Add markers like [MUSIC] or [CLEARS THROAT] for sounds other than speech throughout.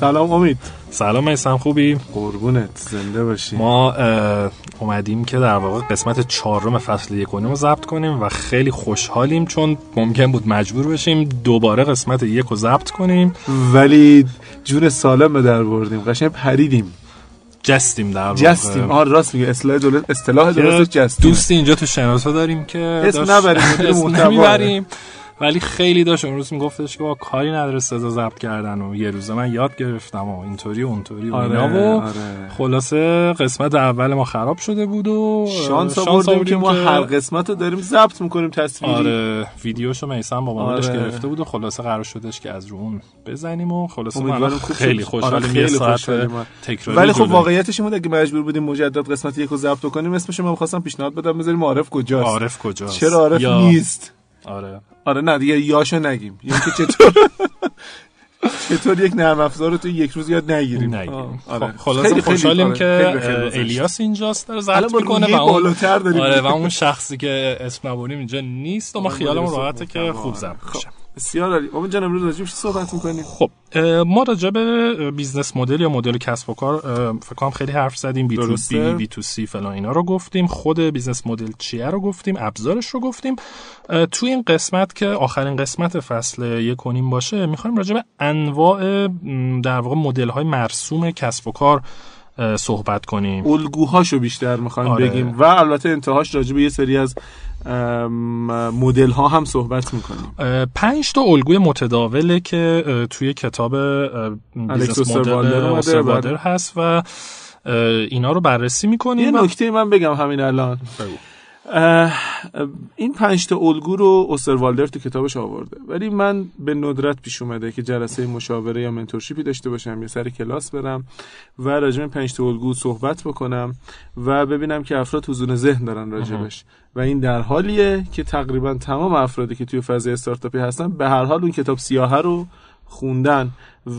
سلام امید. سلام میسم خوبی؟ قربونت زنده باشی. ما اومدیم که در واقع قسمت چهارم فصل یک رو ضبط کنیم و خیلی خوشحالیم چون ممکن بود مجبور بشیم دوباره قسمت یک رو ضبط کنیم. ولی جون سالم به در بردیم. قشنگ پریدیم. جستیم در واقع. جستیم. آها راست میگه. اصطلاح درست اصطلاح درست جستیم. دوستی اینجا تو شناسا داریم که اسم نبریم. اسم نمی‌بریم. ولی خیلی داشت اون روز میگفتش که با کاری نداره صدا ضبط کردن و یه روزه من یاد گرفتم و اینطوری اونطوری و آره، اینا و آره. خلاصه قسمت اول ما خراب شده بود و شانس آوردیم که ما هر قسمت رو داریم ضبط می‌کنیم تصویری آره ویدیوشو میسم با مامانش آره. گرفته بود و خلاصه قرار شدش که از رو اون بزنیم و خلاصه خوب خیلی شد. خوشحالیم آره، یه خیلی ساعت. تکراری ولی خب. واقعیتش این بود اگه مجبور بودیم مجدد قسمت یک رو ضبط کنیم اسمش من می‌خواستم پیشنهاد بدم بذاریم عارف کجاست عارف کجاست چرا عارف نیست آره آره نه دیگه یاشو نگیم اینکه چطور [LAUGHS] چطور یک نرم افزار رو تو یک روز یاد نگیریم خب، آره. خیلی- خوشحالیم آره، که. الیاس اینجاست داره ضبط با می‌کنه و اون بالاتر داریم آره و اون شخصی که اسم نبریم اینجا نیست و ما آره، خیالمون راحته که. خوب ضبط خب. بشه بسیار عالی. امید جان امروز راجع صحبت می‌کنیم خب ما راجع به business model یا مدل کسب و کار فکر کنم خیلی حرف زدیم. B to. B B to C فلان اینا رو گفتیم. خود business model چیه رو گفتیم. ابزارش رو گفتیم. تو این قسمت که آخرین قسمت فصل یک و نیم باشه می‌خوایم راجع به انواع در واقع مدل های مرسوم کسب و کار صحبت کنیم الگوهاشو بیشتر می‌خوایم آره. بگیم و البته انتهاش راجع به یه سری از مدل ها هم صحبت می‌کنیم پنج تا الگوی متداوله که توی کتاب business model بله. هست و اینا رو بررسی یه می‌کنیم و نکته من بگم همین الان بگو. این پنج تا الگو رو اوستروالدر تو کتابش آورده. ولی من به ندرت پیش اومده که جلسه مشاوره یا منتورشیپی داشته باشم یا سر کلاس برم و راجع به پنج تا الگو صحبت بکنم و ببینم که افراد حضور ذهن دارن راجبش. و این در حالیه که تقریبا تمام افرادی که توی فضای استارتاپی هستن به هر حال اون کتاب سیاهه رو خوندن.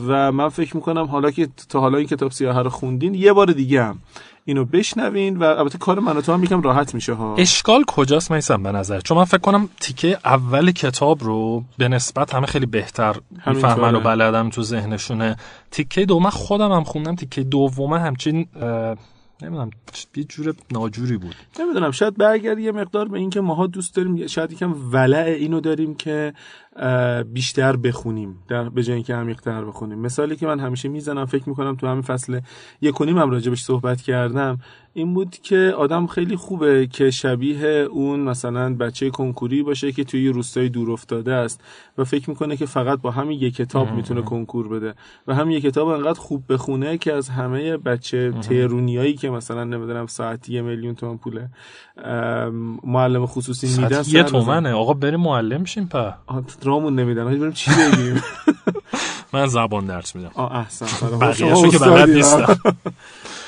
و من فکر می‌کنم حالا که تا حالا این کتاب سیاهه رو خوندین یه بار دیگه هم اینو بشنوین و البته کار من و تو هم یکم راحت میشه ها. اشکال کجاست میسم به نظر؟ چون من فکر کنم تیکه اول کتاب رو به نسبت همه خیلی بهتر. می‌فهمن و بلدم تو ذهنشونه. تیکه دوم خودم هم خوندم. تیکه دومه همچین نمی‌دونم یه جور ناجوری بود. نمی‌دونم شاید برگردی یه مقدار به اینکه ماها دوست داریم شاید یکم ولع اینو داریم که بیشتر بخونیم در به جای اینکه عمیق‌تر بخونیم. مثالی که من همیشه می‌زنم فکر می‌کنم تو همین فصل یک و نیم هم راجبش صحبت کردم این بود که آدم خیلی خوبه که شبیه اون مثلا بچه کنکوری باشه که توی روستای دور افتاده است و فکر می‌کنه که فقط با همین یک کتاب می‌تونه کنکور بده و همین یک کتاب انقدر خوب بخونه که از همه بچه تهرونیایی که مثلا نمی‌دونم ساعتی یه میلیون تومن پول ام، معلم خصوصی میدن یه. تومنه. آقا بریم معلم شیم په رامون نمیدن. بریم چی بگیم؟ [LAUGHS] من زبان درس میدم. آه احسن. شما که بلد نیستم.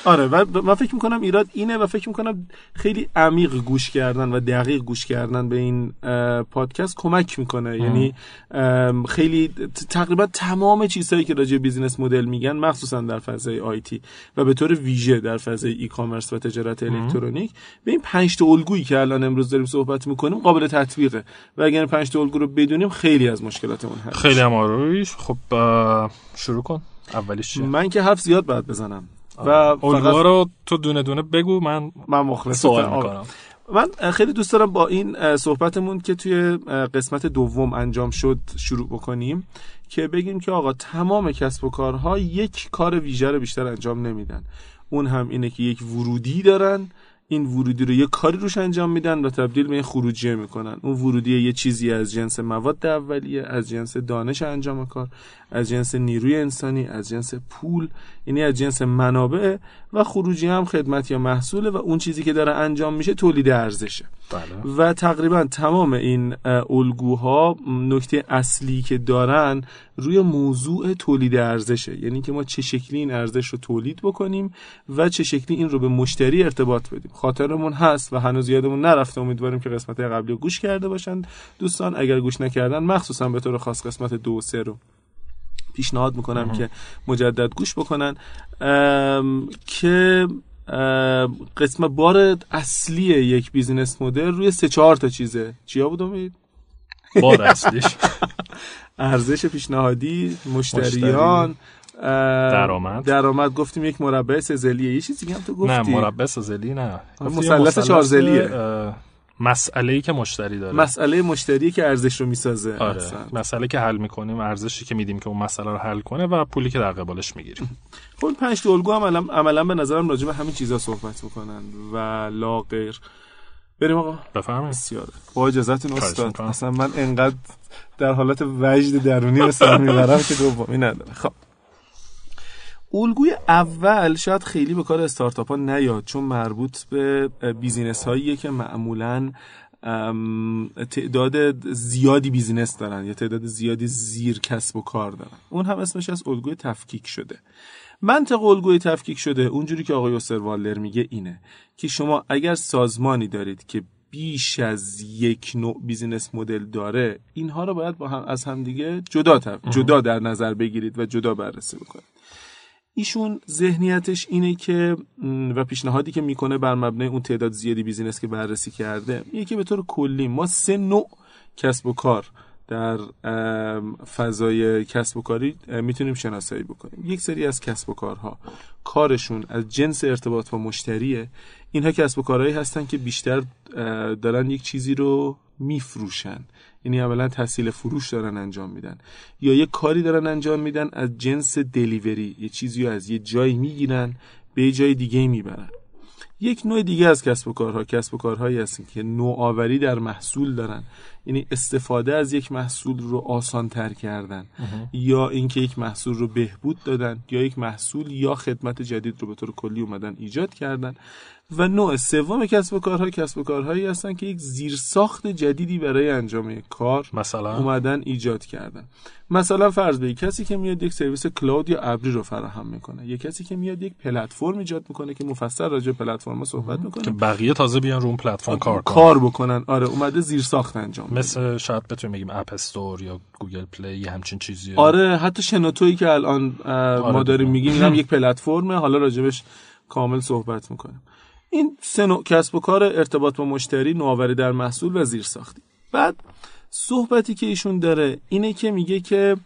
آره و من فکر می‌کنم ایراد اینه و فکر می‌کنم خیلی عمیق گوش کردن و دقیق گوش کردن به این پادکست کمک می‌کنه. یعنی ام، خیلی ت- تقریبا تمام چیزهایی که راجع به business model میگن مخصوصا در فضای IT و به طور ویژه در فضای e-commerce و تجارت الکترونیک به این پنج تا الگویی که الان امروز داریم صحبت می‌کنیم قابل تطبیقه. و اگر این پنج تا الگو رو بدونیم خیلی از مشکلاتمون حل خیلی هم آرویش خب شروع کن. اولیش چیه؟ من که حرف زیاد باید بزنم. و الگوها فقط رو تو دونه دونه بگو من من مخلص سوال می‌کنم. من خیلی دوست دارم با این صحبتمون که توی قسمت دوم انجام شد شروع بکنیم که بگیم که آقا تمام کسب و کارها یک کار ویژه رو بیشتر انجام نمیدن. اون هم اینه که یک ورودی دارن این ورودی رو یه کاری روش انجام میدن و تبدیل به این خروجیه می‌کنن. اون ورودی یه چیزی از جنس مواد اولیه از جنس دانش انجام کار از جنس نیروی انسانی از جنس پول یعنی از جنس منابع. و خروجی هم خدمت یا محصوله و اون چیزی که داره انجام میشه تولید ارزشه. بله. و تقریبا تمام این اه، الگوها نکته اصلی که دارن روی موضوع تولید ارزشه. یعنی که ما چه شکلی این ارزش رو تولید بکنیم و چه شکلی این رو به مشتری ارتباط بدیم. خاطرمون هست و هنوز یادمون نرفته امیدواریم که قسمت قبلی رو گوش کرده باشن. دوستان اگر گوش نکردن مخصوصا به طور خاص قسمت دو و سه رو پیشنهاد می‌کنم که مجدد گوش بکنن. که قسمت بار اصلی یک بیزینس مدل روی سه چهار تا چیزه. چیا بود امید؟ بار اصلیش. [LAUGHS] ارزش پیشنهادی مشتریان درآمد. درآمد. گفتیم یک مربع سزلیه یه چیزی هم تو گفتی. نه مربع سزلی نه. مثلث چهارزلیه مسئله ای که مشتری داره. مسئله مشتری که ارزش رو می‌سازه. آره. مسئله که حل می‌کنیم ارزشی که میدیم که اون مسئله رو حل کنه و پولی که در قبالش می‌گیریم. [LAUGHS] خب پنج تا الگو هم عملا به نظرم راجع به همین چیزا صحبت می‌کنن. و لا غیر بریم آقا. بفهمید بسیار با اجازهتون استاد. اصلا من انقدر در حالت وجد درونی به سر می‌برم که دومی نداره خب. الگوی اول شاید خیلی به کار استارتاپ ها نیاد چون مربوط به business هاییه که معمولا تعداد زیادی business دارن یا تعداد زیادی زیر کسب و کار دارن. اون هم اسمش از الگوی تفکیک شده. منطق الگوی تفکیک شده اونجوری که آقای استروالدر میگه اینه که شما اگر سازمانی دارید که بیش از یک نوع business model داره اینها رو باید با هم از همدیگه جدا جدا در نظر بگیرید و جدا بررسی بکنید. ایشون ذهنیتش اینه که و پیشنهادی که می‌کنه بر مبنای اون تعداد زیادی business که بررسی کرده که به طور کلی ما سه نوع کسب و کار در فضای کسب و کاری می‌تونیم شناسایی بکنیم. یک سری از کسب و کارها کارشون از جنس ارتباط با مشتریه. اینها کسب و کارهایی هستن که بیشتر دارن یک چیزی رو میفروشن. یعنی اولا تحصیل فروش دارن انجام میدن. یا یه کاری دارن انجام میدن از جنس دلیوری یه چیزی رو از یه جایی می‌گیرن به یه جای دیگه می‌برن. یک نوع دیگه از کسب و کارها. کسب و کارهایی هستن که نوآوری در محصول دارن. یعنی استفاده از یک محصول رو آسان تر کردن یا اینکه یک محصول رو بهبود دادن یا یک محصول یا خدمت جدید رو به طور کلی اومدن ایجاد کردن. و نوع سوم کسب و کارها کسب و کارهایی هستن که یک زیرساخت جدیدی برای انجام کار مثلا؟ اومدن ایجاد کردن. مثلا فرض به کسی که میاد یک سرویس cloud یا ابری رو فراهم می‌کنه. یک کسی که میاد یک پلتفرم ایجاد می‌کنه که مفصل راجع به پلتفرم صحبت می‌کنه. که بقیه تازه بیان رو اون پلتفرم کار کنن. کار بکنن. آره اومده زیرساخت انجام مثل شاید بتونیم بگیم اپ استور یا گوگل پلی همچین چیزی. آره حتی شنوتویی که الان آره ما داریم میگیم هم یک پلتفرمه. حالا راجبش کامل صحبت می‌کنیم. این سه نوع کسب و کار ارتباط با مشتری نوآوری در محصول و زیر ساختی بعد صحبتی که ایشون داره اینه که میگه که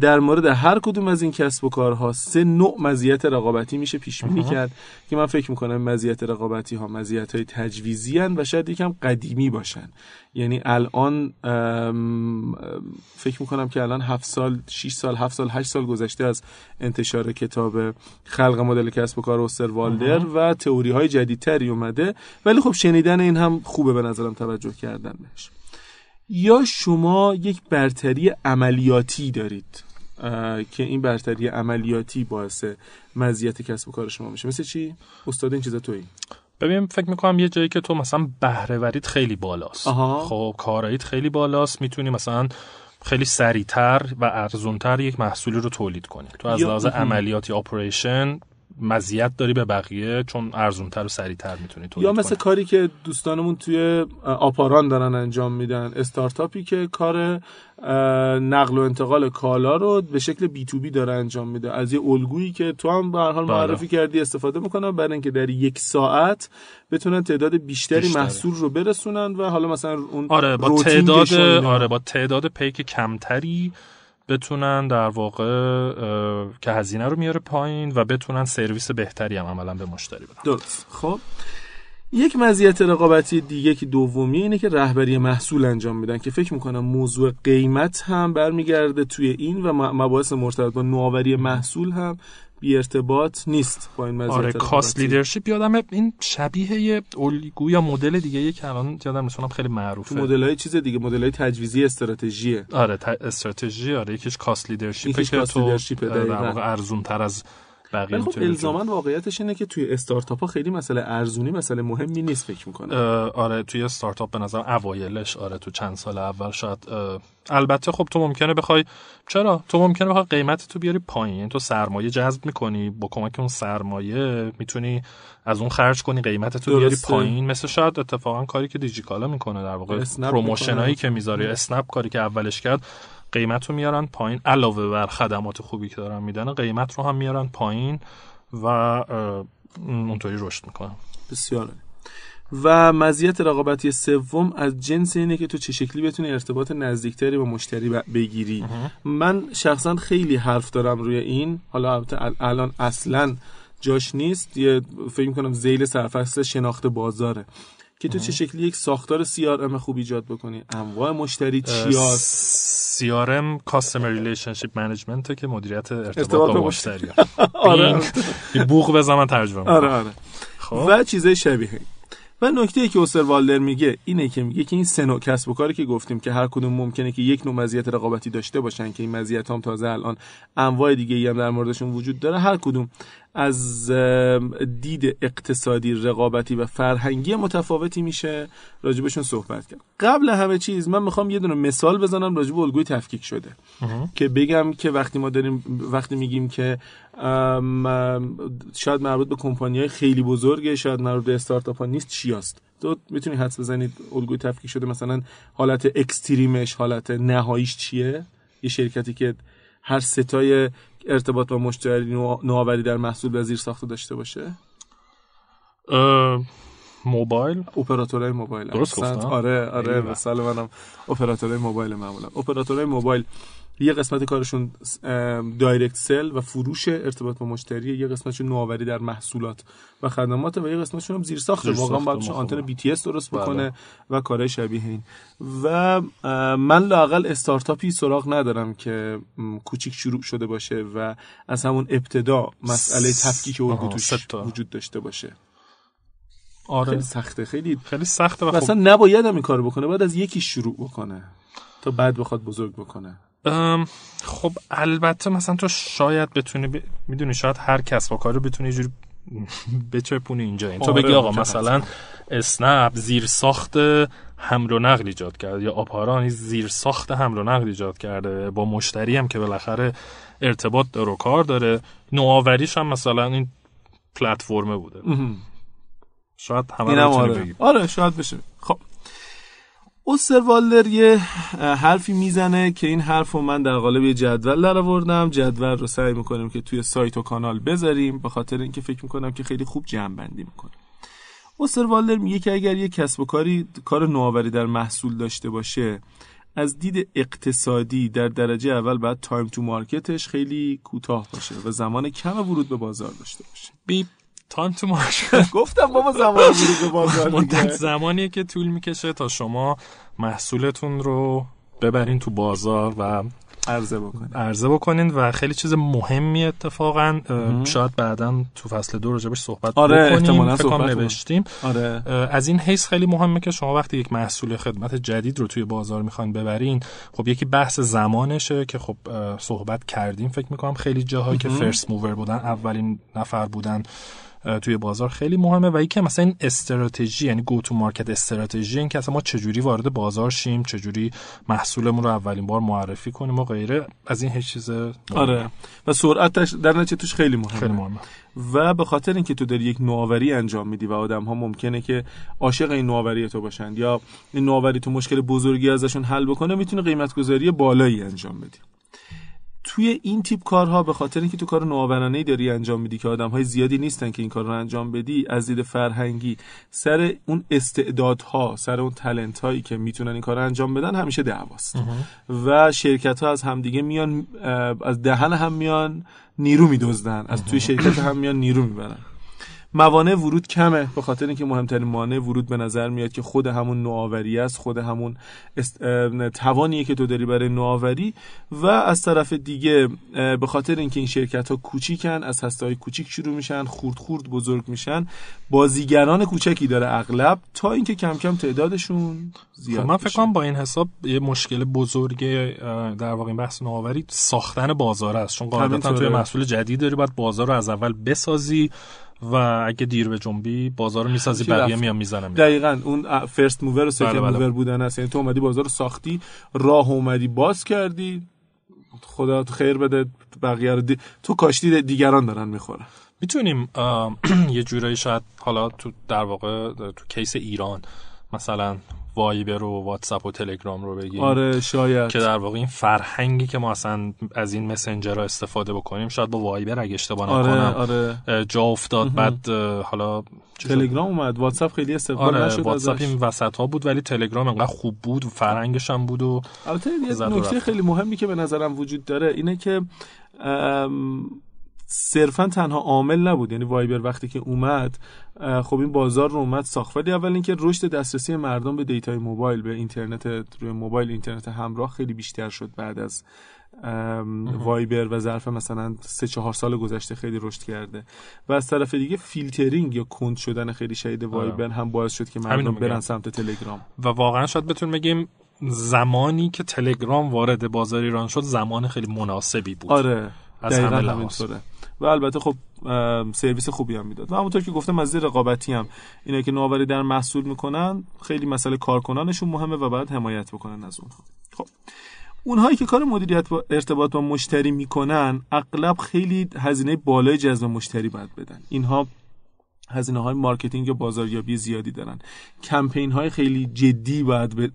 در مورد هر کدوم از این کسب و کارها سه نوع مزیت رقابتی میشه پیش بینی کرد که من فکر می‌کنم مزیت رقابتی ها مزیت های تجویزی و شاید یکم قدیمی باشن. یعنی الان فکر می‌کنم که الان 7 سال 6 سال 7 سال 8 سال گذشته از انتشار کتاب خلق مدل کسب و کار اوستر والدر و تئوری های جدیدتری اومده. ولی خب شنیدن این هم خوبه به نظرم توجه کردن بهش. یا شما یک برتری عملیاتی دارید؟ که این برتری عملیاتی باعث مزیت کسب و کار شما میشه. مثل چی؟ استاد این چیزا تویی. ببین فکر می‌کنم یه جایی که تو مثلا بهره خیلی بالاست. خب کاراییت خیلی بالاست. می‌تونی مثلا خیلی سریعتر و ارزونتر یک محصولی رو تولید کنی. تو از لحاظ عملیاتی اپریشن مزیت داری به بقیه چون ارزونتر و سریعتر می‌تونی یا مثل کاری که دوستانمون توی آپاران دارن انجام میدن استارتاپی که کار نقل و انتقال کالا رو به شکل بی تو بی داره انجام میده از یه الگویی که تو هم به حال معرفی بله. کردی استفاده می‌کنن برای اینکه در یک ساعت بتونن تعداد بیشتری بیشتره. محصول رو برسونن و حالا مثلا اون آره با تعداد آره با تعداد پیک کمتری بتونن در واقع که هزینه رو میاره پایین و بتونن سرویس بهتری هم عملا به مشتری بدن. درست. خب یک مزیت رقابتی دیگه که دومی اینه که رهبری محصول انجام میدن که فکر می‌کنم موضوع قیمت هم برمیگرده توی این و مباحث مرتبط با نوآوری محصول هم بی ارتباط نیست با این مزیت آره cost leadership یادم این شبیه یه الگو یا مدل دیگه یه که الان یادم مثلا خیلی معروفه. تو مدل های چیز دیگه مدل های تجویزی استراتژیه. آره استراتژی آره یکیش cost leadership که تو در واقع ارزون تر از بقیه خب الزاما واقعیتش اینه که توی استارتاپ ها خیلی مسئله ارزونی مسئله مهمی نیست فکر می‌کنه آره توی استارتاپ به نظر اوایلش آره تو چند سال اول شاید البته خب تو ممکنه بخوای چرا؟ تو ممکنه بخوای قیمت تو بیاری پایین یعنی تو سرمایه جذب می‌کنی با کمک اون سرمایه می‌تونی از اون خرج کنی قیمت تو بیاری پایین. مثل شاید اتفاقا کاری که دیجیکالا می‌کنه در واقع promotion هایی که می‌ذاری اسنپ کاری که اولش کرد. قیمت رو میارن پایین علاوه بر خدمات خوبی که دارن میدن قیمت رو هم میارن پایین و اونطوری رشد می‌کنن. بسیار و مزیت رقابتی سوم از جنس اینه که تو چه شکلی بتونی ارتباط نزدیکتری با مشتری بگیری. من شخصا خیلی حرف دارم روی این. حالا الان اصلا جاش نیست. یه فکر کنم زیل سرفصل شناخت بازاره. که تو چه شکلی یک ساختار CRM خوب ایجاد بکنی؟ انواع مشتری چیاست CRM Customer Relationship Management که مدیریت ارتباط با مشتری [LAUGHS] آره. بوق بزن ترجمه آره آره. خب. و چیزای شبیه. و نکته ای که اوسر والدر میگه اینه که میگه که این سه نوع کسب و کاری که گفتیم که هر کدوم ممکنه که یک نوع مزیت رقابتی داشته باشن که این مزیت هم تازه الان انواع دیگه ای هم در موردشون وجود داره هر کدوم از دید اقتصادی رقابتی و فرهنگی متفاوتی میشه راجبشون صحبت کرد. قبل همه چیز من می‌خوام یه دونه مثال بزنم راجب الگوی تفکیک شده. که بگم که وقتی ما داریم وقتی میگیم که شاید مربوط به کمپانی های خیلی بزرگه شاید مربوط به استارتاپ ها نیست چی است تو می‌تونی حدس بزنید الگوی تفکیک شده مثلا حالت اکستریمش حالت نهاییش چیه؟ یه شرکتی که هر ستای ارتباط با مشتری نوآوری در محصول و زیر ساخته داشته باشه؟ موبایل؟ اپراتورهای موبایل. درست آره آره مثال منم. اپراتورهای موبایل معمولا. اپراتورهای موبایل یه قسمت کارشون direct sale و فروش ارتباط با مشتری یه قسمتشون نوآوری در محصولات و خدمات و یه قسمتشون هم زیر ساخته. واقعا باید آنتن BTS درست بله. بکنه و کارهای شبیه این. و من لاقل استارتاپی سراغ ندارم که کوچیک شروع شده باشه و از همون ابتدا مسئله تفکیک الگو توش وجود داشته باشه. آره. خیلی سخته خیلی خیلی سخته و خب... نباید هم این کارو بکنه باید از یکی شروع بکنه تا بعد بخواد بزرگ بکنه. خب البته مثلا تو شاید بتونی ب... می‌دونی شاید هر کس با کار بتونی جوری [LAUGHS] بچپونی اینجا. این. تو آره، بگی آقا مثلا اسنپ زیر ساخت حمل و نقل ایجاد کرده یا آپاران زیر ساخت حمل و نقل ایجاد کرده. با مشتری هم که بالاخره ارتباط داره و کار داره. نوآوریش هم مثلا این پلتفرمه بوده. شاید همه آره. آره شاید بشه. خب. اوستروالدر یه حرفی می‌زنه که این حرف رو من در قالب یه جدول در آوردم. جدول رو سعی می‌کنیم که توی سایت و کانال بذاریم. به خاطر اینکه فکر می‌کنم که خیلی خوب جمع بندی می‌کنه اوستروالدر میگه که اگر یه کسب و کاری کار نوآوری در محصول داشته باشه از دید اقتصادی در درجه اول باید تایم تو مارکتش خیلی کوتاه باشه و زمان کم ورود به بازار داشته باشه. بیپ. تایم تو [LAUGHS] گفتم بابا زمان [LAUGHS] ورود بازار مدت زمانیه که طول می‌کشه تا شما محصولتون رو ببرین تو بازار و عرضه بکنین. عرضه بکنین و خیلی چیز مهمی اتفاقا شاید بعدا تو فصل دو راجبش صحبت آره بکنیم. صحبت نوشتیم. آره. از این حیث خیلی مهمه که شما وقتی یک محصول خدمت جدید رو توی بازار می‌خواین ببرین خب یکی بحث زمانشه که خب صحبت کردیم. فکر می‌کنم خیلی جاهایی که فرست موور بودن اولین نفر بودن توی بازار خیلی مهمه و یکی مثلا این استراتژی یعنی گو تو مارکت استراتژی این که اصلا ما چجوری وارد بازار شیم چجوری محصولمون رو اولین بار معرفی کنیم و غیره از این هیچ چیز آره. و سرعتش در نتیجه توش خیلی مهمه. خیلی مهمه. و به خاطر اینکه تو داری یک نوآوری انجام میدی و آدم ها ممکنه که عاشق این نوآوری تو باشن یا این نوآوری تو مشکل بزرگی ازشون حل بکنه می‌تونه قیمت گذاری بالایی انجام بدی. توی این تیپ کارها به خاطر اینکه تو کار نوآورانه داری انجام میدی که آدم های زیادی نیستن که این کار رو انجام بدی از دید فرهنگی سر اون استعدادها سر اون تلنت هایی که می‌تونن این کار رو انجام بدن همیشه دعواست. و شرکت ها از همدیگه میان از دهن هم میان نیرو میدزدن. از توی شرکت هم میان نیرو می‌برن. موانع ورود کمه. به خاطر اینکه مهمترین مانع ورود به نظر میاد که خود همون نوآوری است خود همون است... توانیه که تو داری برای نوآوری و از طرف دیگه به خاطر اینکه این شرکت ها کوچیکن از هسته های کوچیک شروع میشن خورد خورد بزرگ میشن بازیگران کوچکی داره اغلب تا اینکه کم کم تعدادشون زیاد خب من فکر کنم با این حساب یه مشکل بزرگ در واقع بحث نوآوری ساختن بازار است. چون قاعدتا توی محصول جدید داری باید بازار رو از اول بسازی و اگه دیر به جنبی بازار رو می‌سازی بقیه میان می‌زنن دقیقا اون first mover و second بله mover بودن هست. یعنی تو اومدی بازار رو ساختی راه اومدی باز کردی. خدا خیر بده بقیه رو دی... تو کاشتی دیگران دارن می‌خورن. می‌تونیم [CLEARS THROAT] یه جورایی شاید حالا تو در واقع تو case ایران مثلا وایبر و واتساپ و تلگرام رو بگیم. آره شاید. که در واقع این فرهنگی که ما اصلا از این مسنجر استفاده بکنیم شاید با وایبر اگه اشتباه آره نکنم آره. جا افتاد بعد حالا تلگرام اومد واتساپ خیلی استفاده آره نشد واتساپ. این وسط ها بود ولی تلگرام انقدر خوب بود و فرهنگش هم بود و البته یه نکته. خیلی مهمی که به نظرم وجود داره اینه که صرفا تنها عامل نبود. یعنی وایبر وقتی که اومد خب این بازار رو اومد ساخت. ولی اول اینکه رشد دسترسی مردم به data ی موبایل به اینترنت روی موبایل اینترنت همراه خیلی بیشتر شد بعد از وایبر و ظرف مثلا سه چهار سال گذشته خیلی رشد کرده. و از طرف دیگه فیلترینگ یا کند شدن خیلی شدید وایبر هم باعث شد که مردم. برن سمت تلگرام. و واقعا شاید بتونیم بگیم زمانی که تلگرام وارد بازار ایران شد زمان خیلی مناسبی بود. آره. از همه و البته خب سرویس خوبی هم می‌داد. و همونطور که گفتم از رقابتی هم. اینا که نوآوری در محصول می‌کنن خیلی مسئله کارکنانشون مهمه و باید حمایت بکنن از اونها. خب. اونهایی که کار مدیریت با ارتباط با مشتری می‌کنن اغلب خیلی هزینه بالای جذب مشتری باید بدن. اینها هزینه های marketing یا بازاریابی زیادی دارن. کمپین های خیلی جدی باید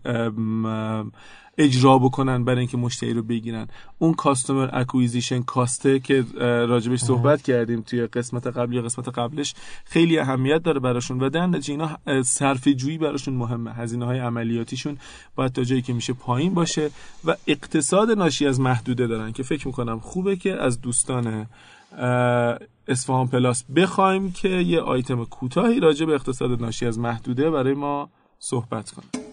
اجرا بکنن برای اینکه مشتری رو بگیرن. اون customer acquisition cost ه که راجبش صحبت کردیم توی قسمت قبل یا قسمت قبلش خیلی اهمیت داره براشون. و در نتیجه اینا صرفه جویی براشون مهمه. هزینه های عملیاتیشون باید تا جایی که میشه پایین باشه و اقتصاد ناشی از محدوده دارن که فکر می‌کنم خوبه که از دوستان اصفهان پلاس بخوایم که یه آیتم کوتاهی راجع به اقتصاد ناشی از محدوده برای ما صحبت کنه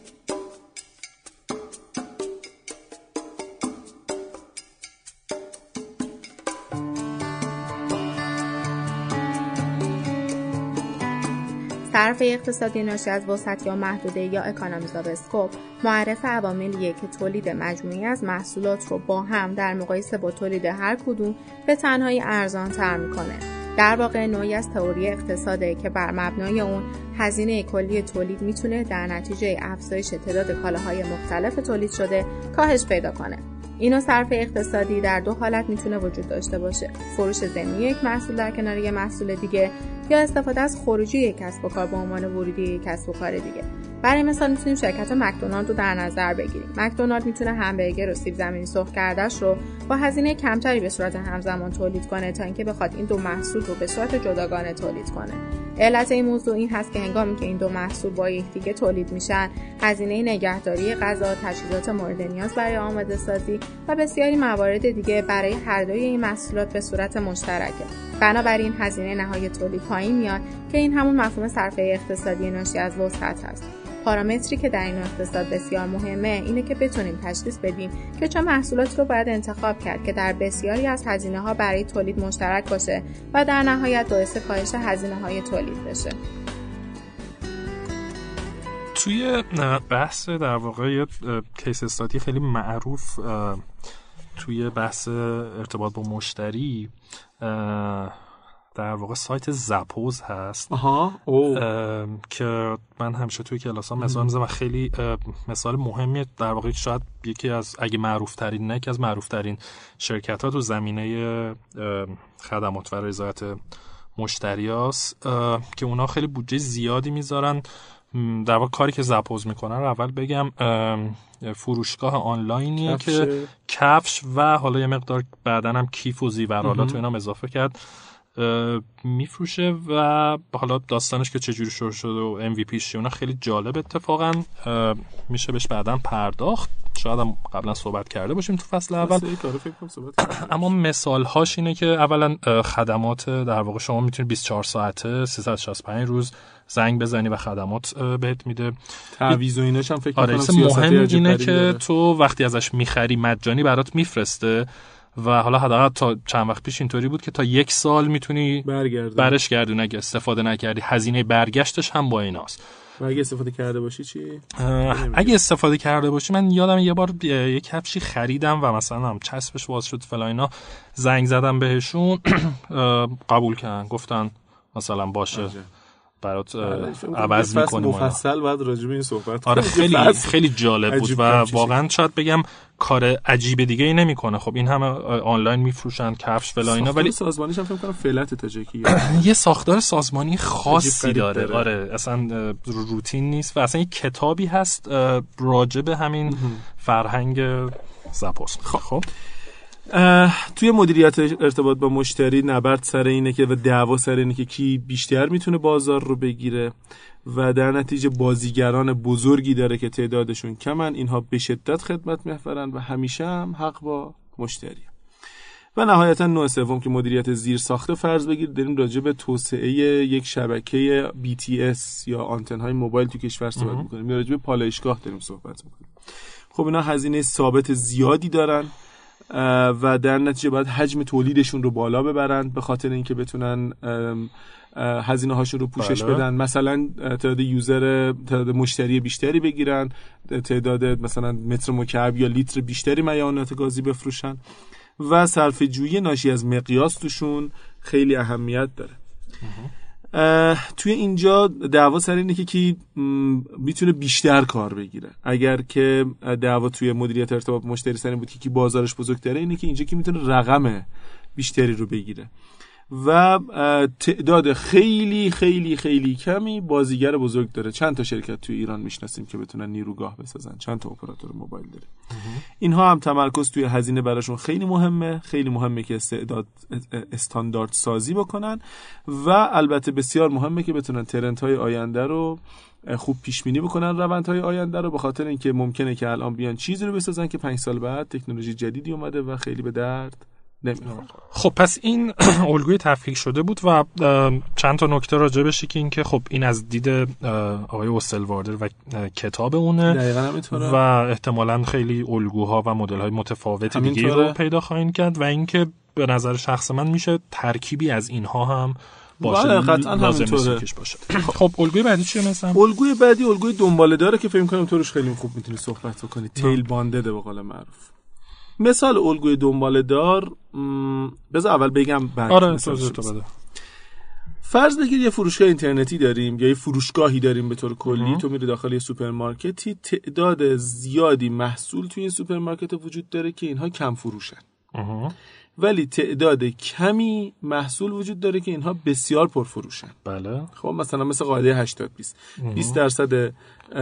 صرفه اقتصادی ناشی از وسعت یا محدوده یا economies of scope معرف عواملیه که تولید مجموعی از محصولات رو با هم در مقایسه با تولید هر کدوم به تنهایی ارزان تر می‌کنه. در واقع نوعی از تئوری اقتصاده که بر مبنای اون هزینه کلی تولید می‌تونه در نتیجه افزایش تعداد کالاهای مختلف تولید شده کاهش پیدا کنه. اینو صرف اقتصادی در دو حالت می‌تونه وجود داشته باشه. فروش ضمنی یک محصول در کنار یک محصول دیگه یا استفاده از خروجی یک کسب و کار به عنوان ورودی یک کسب و کار دیگه. برای مثال می‌تونیم شرکت مکدونالد رو در نظر بگیریم. مکدونالد می‌تونه همبرگر و سیب زمینی سرخ کردهش رو با هزینه کمتری به صورت همزمان تولید کنه تا اینکه بخواد این دو محصول رو به صورت جداگانه تولید کنه. علت این موضوع این هست که هنگامی که این دو محصول با یکدیگه تولید میشن هزینه نگهداری غذا تجهیزات مورد نیاز برای آماده سازی و بسیاری موارد دیگه برای هر دوی این محصولات به صورت مشترکه. بنابراین هزینه نهایی تولید پایین میاد که این همون مفهوم صرفه اقتصادی ناشی از وسعت هست. پارامتری که در این اقتصاد بسیار مهمه اینه که بتونیم تشخیص بدیم که چه محصولاتی رو باید انتخاب کرد که در بسیاری از هزینه ها برای تولید مشترک باشه و در نهایت باعث کاهش هزینه های تولید بشه. توی بحث در واقع یه کیس استادی خیلی معروف توی بحث ارتباط با مشتری در واقع سایت زپوز هست. آها. او اه، که من همیشه توی کلاس ها مثال می‌زنم و خیلی مثال مهمیه. در واقع شاید یکی از اگه معروف ترین نه یکی از معروف ترین شرکت ها تو زمینه خدمات و رضایت مشتریاست اه، که اونا خیلی بودجه زیادی می‌ذارن. در واقع کاری که زپوز می‌کنن رو اول بگم فروشگاه آنلاینیه که کفشه. کفش و حالا یه مقدار بعدا هم کیف و زیورالات. و اینا هم اضافه کرد میفروشه و حالا داستانش که چجوری شروع شده و MVP چیه اونا خیلی جالب اتفاقا میشه بهش بعدا پرداخت شاید هم قبلا صحبت کرده باشیم تو فصل اول. [CLEARS THROAT] اما مثال هاش اینه که اولا خدمات در واقع شما می‌تونید 24 ساعته 365 روز زنگ بزنی و خدمات بهت میده. تعویض و ایناش هم فکر آره مهم اینه که. تو وقتی ازش می‌خری مجانی برات میفرسته و حالا حداقل تا چند وقت پیش اینطوری بود که تا یک سال می‌تونی برگرده برش گردون اگه استفاده نکردی هزینه برگشتش هم با ایناست. و اگه استفاده کرده باشی چی؟ اگه استفاده کرده باشی من یادم یه بار یه کفشی خریدم و مثلا هم چسبش باز شد فلا اینا. زنگ زدم بهشون [CLEARS THROAT] قبول کردن. گفتن مثلا باشه. برات بله، عوض می‌کنیم مفصل بعد راجع به این صحبت آره. خیلی خیلی جالب بود و. واقعا شاید بگم کار عجیب دیگه ای نمی‌کنه خب این همه آنلاین میفروشن کفش فلا اینا ولی سازمانیش هم فکر کنم فعلت تا جایی که [CLEARS THROAT] یه ساختار سازمانی خاصی داره. داره. آره اصلا روتین نیست و اصلا یه کتابی هست اه، راجع به همین فرهنگ زپوس خب اه، توی مدیریت ارتباط با مشتری نبرد سر اینه که و دعوا سر اینه که کی بیشتر می‌تونه بازار رو بگیره و در نتیجه بازیگران بزرگی داره که تعدادشون کمن. اینها به شدت خدمت میفرن و همیشه هم حق با مشتری. و نهایتا نوع سوم که مدیریت زیر ساخته فرض بگیر داریم راجع به توسعه یک شبکه BTS یا آنتن های موبایل تو کشور صحبت می‌کنیم. یا راجع به پالایشگاه داریم صحبت می‌کنیم. خب اینا هزینه ثابت زیادی دارن. و در نتیجه باید حجم تولیدشون رو بالا ببرن به خاطر اینکه بتونن هزینه هاشون رو پوشش بله. بدن. مثلا تعداد یوزر تعداد مشتری بیشتری بگیرن تعداد مثلا متر مکعب یا لیتر بیشتری میانات گازی بفروشن و صرف جویی ناشی از مقیاس توشون خیلی اهمیت داره. اه، توی اینجا دعوا سر اینه که کی می‌تونه بیشتر کار بگیره. اگر که دعوا توی مدیریت ارتباط با مشتری سر بود که کی بازارش بزرگتره اینه که اینجا کی می‌تونه رقم بیشتری رو بگیره. و تعداد خیلی خیلی خیلی کمی بازیگر بزرگ داره. چند تا شرکت توی ایران می‌شناسیم که بتونن نیروگاه بسازن. چند تا اپراتور موبایل داره. اینها هم تمرکز توی هزینه براشون خیلی مهمه. خیلی مهمه که استعداد استاندارد سازی بکنن. و البته بسیار مهمه که بتونن ترنت های آینده رو خوب پیش بینی بکنن روندهای آینده رو به خاطر اینکه ممکنه که الان بیان چیزی رو بسازن که پنج سال بعد تکنولوژی جدیدی اومده و خیلی به درد نمی‌خوره خب پس این [CLEARS THROAT] الگوی تفکیک شده بود و چند تا نکته راجع بشه که این که خب این از دید آقای اوسلواردر و کتاب اونه و احتمالا خیلی الگوها و مدل های متفاوت دیگه. رو پیدا خواهید کرد و اینکه به نظر شخص من میشه ترکیبی از اینها هم باشه بله، قطعاً همینطوره. باشه. خب الگوی بعدی چیه مثلا؟ الگوی بعدی الگوی دنباله داره که فکر کنم تو روش خیلی خوب می‌تونی صحبت بکنی. تیل باندد به قول معروف. مثال الگوی دنباله دار بذار اول بگم بعد آره. بده فرض بگیر یه فروشگاه اینترنتی داریم یا یه فروشگاهی داریم به طور کلی تو میری داخل یه سوپرمارکتی تعداد زیادی محصول توی این سوپرمارکت وجود داره که اینها کم فروشن. ولی تعداد کمی محصول وجود داره که اینها بسیار پرفروشن. بله. خب مثلا مثل قاعده 80 20 20 درصد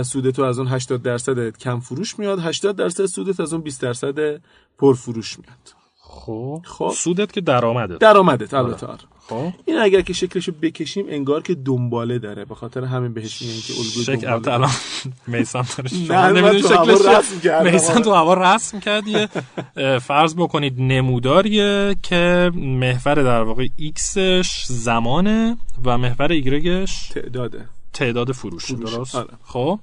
سود تو از اون 80 درصد کم فروش میاد 80 درصد سودت از اون 20 درصد پرفروش میاد. خب. خب. سودت که درآمده درآمدت البته آره. خب. این اگر که شکلشو بکشیم انگار که دنباله داره. به خاطر همین بهش میگن که الگوی شکل دنباله. البته الان میسان داره تو هوا رسم کردم. میسان تو هوا رسم کرد یه فرض بکنید نموداریه که محور در واقع ایکسش زمانه و محور ایگرگش تعداده. تعداد فروش. درست؟ آره. خب.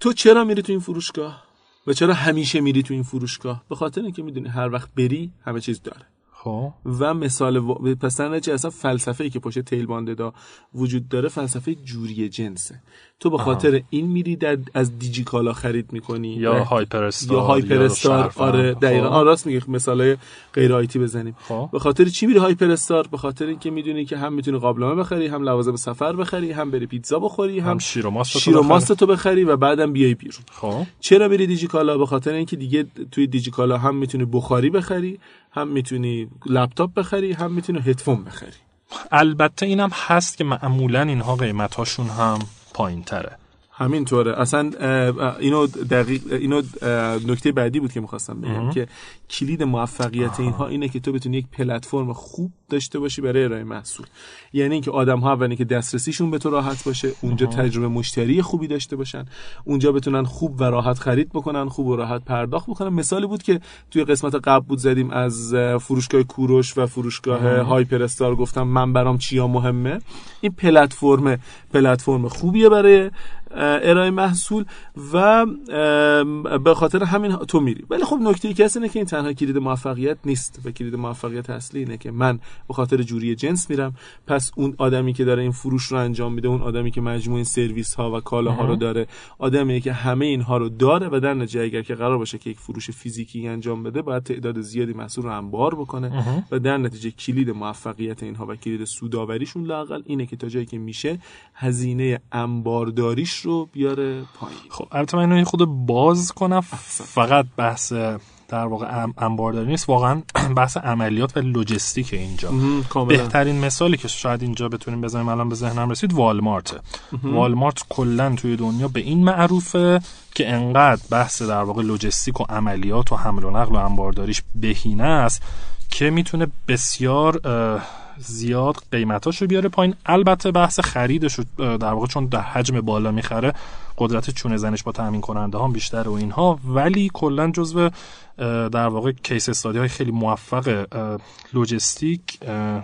تو چرا میری تو این فروشگاه؟ و چرا همیشه میری تو این فروشگاه؟ به خاطر اینکه می‌دونی هر وقت بری همه چیز داره. خب؟ و مثال و... پس اصلا فلسفه ای که پشت تیل بانددا وجود داره فلسفه جوری جنسه. تو به خاطر این میری در از دیجیکالا خرید می‌کنی. یا هایپر استار یا هایپر استار. آره دقیقا. خب. آره راست میگه مثالای غیر آیتی بزنیم. خب. به خاطر چی میری هایپر استار به خاطر اینکه می‌دونی که هم می‌تونی قابلمه بخری هم لوازم سفر بخری هم بری پیتزا بخوری هم, هم شیر و ماست شیر و ماست تو بخری و بعدم بیای بیرون. خب. چرا بری دیجیکالا؟ به خاطر اینکه دیگه توی دیجیکالا هم می‌تونی بخاری بخری هم می‌تونی لپتاپ بخری هم می‌تونی هدفون بخری. البته اینم هست که معمولا اینها قیمتاشون هم پایین تره همینطوره. اصلا اینو دقیق اینو نکته بعدی بود که می‌خواستم بگم که کلید موفقیت اینها اینه که تو بتونی یک پلتفرم خوب داشته باشی برای ارائه محصول. یعنی اینکه آدم ها اولی که دسترسیشون به تو راحت باشه اونجا تجربه مشتری خوبی داشته باشن اونجا بتونن خوب و راحت خرید بکنن خوب و راحت پرداخت بکنن. مثالی بود که توی قسمت قبل بود زدیم از اه، فروشگاه کوروش و فروشگاه هایپر استار گفتم من برام چیا مهمه. این پلتفرم پلتفرم خوبیه برای ارائه محصول و به خاطر همین تو میری. ولی خب نکته ای که اینه که این تنها کلید موفقیت نیست و کلید موفقیت اصلی اینه که من به خاطر جوری جنس میرم. پس اون آدمی که داره این فروش رو انجام میده اون آدمی که مجموعه سرویس ها و کالاها رو داره آدمی که همه اینها رو داره و در نتیجه اگر که قرار باشه که یک فروش فیزیکی انجام بده باید تعداد زیادی محصول رو انبار بکنه و در نتیجه کلید موفقیت اینها و کلید سوداوریشون لاقل اینه که تا جایی که میشه هزینه انبارداریش رو بیاره پایین. خب البته من خود باز کنم فقط بحث در واقع انبارداری نیست. واقعا [CLEARS THROAT] بحث عملیات و لوجستیک اینجا. بهترین مثالی که شاید اینجا بتونیم بزنیم الان به ذهنم رسید والمارت. والمارت کلا توی دنیا به این معروفه که انقدر بحث در واقع لوجستیک و عملیات و حمل و نقل و انبارداریش بهینه است که می‌تونه بسیار زیاد قیمتاشو بیاره پایین. البته بحث خریدش در واقع چون در حجم بالا می‌خره قدرت چونه زنش با تامین کننده هم بیشتر و اینها. ولی کلا جزو در واقع کیس استادی های خیلی موفق لوجستیک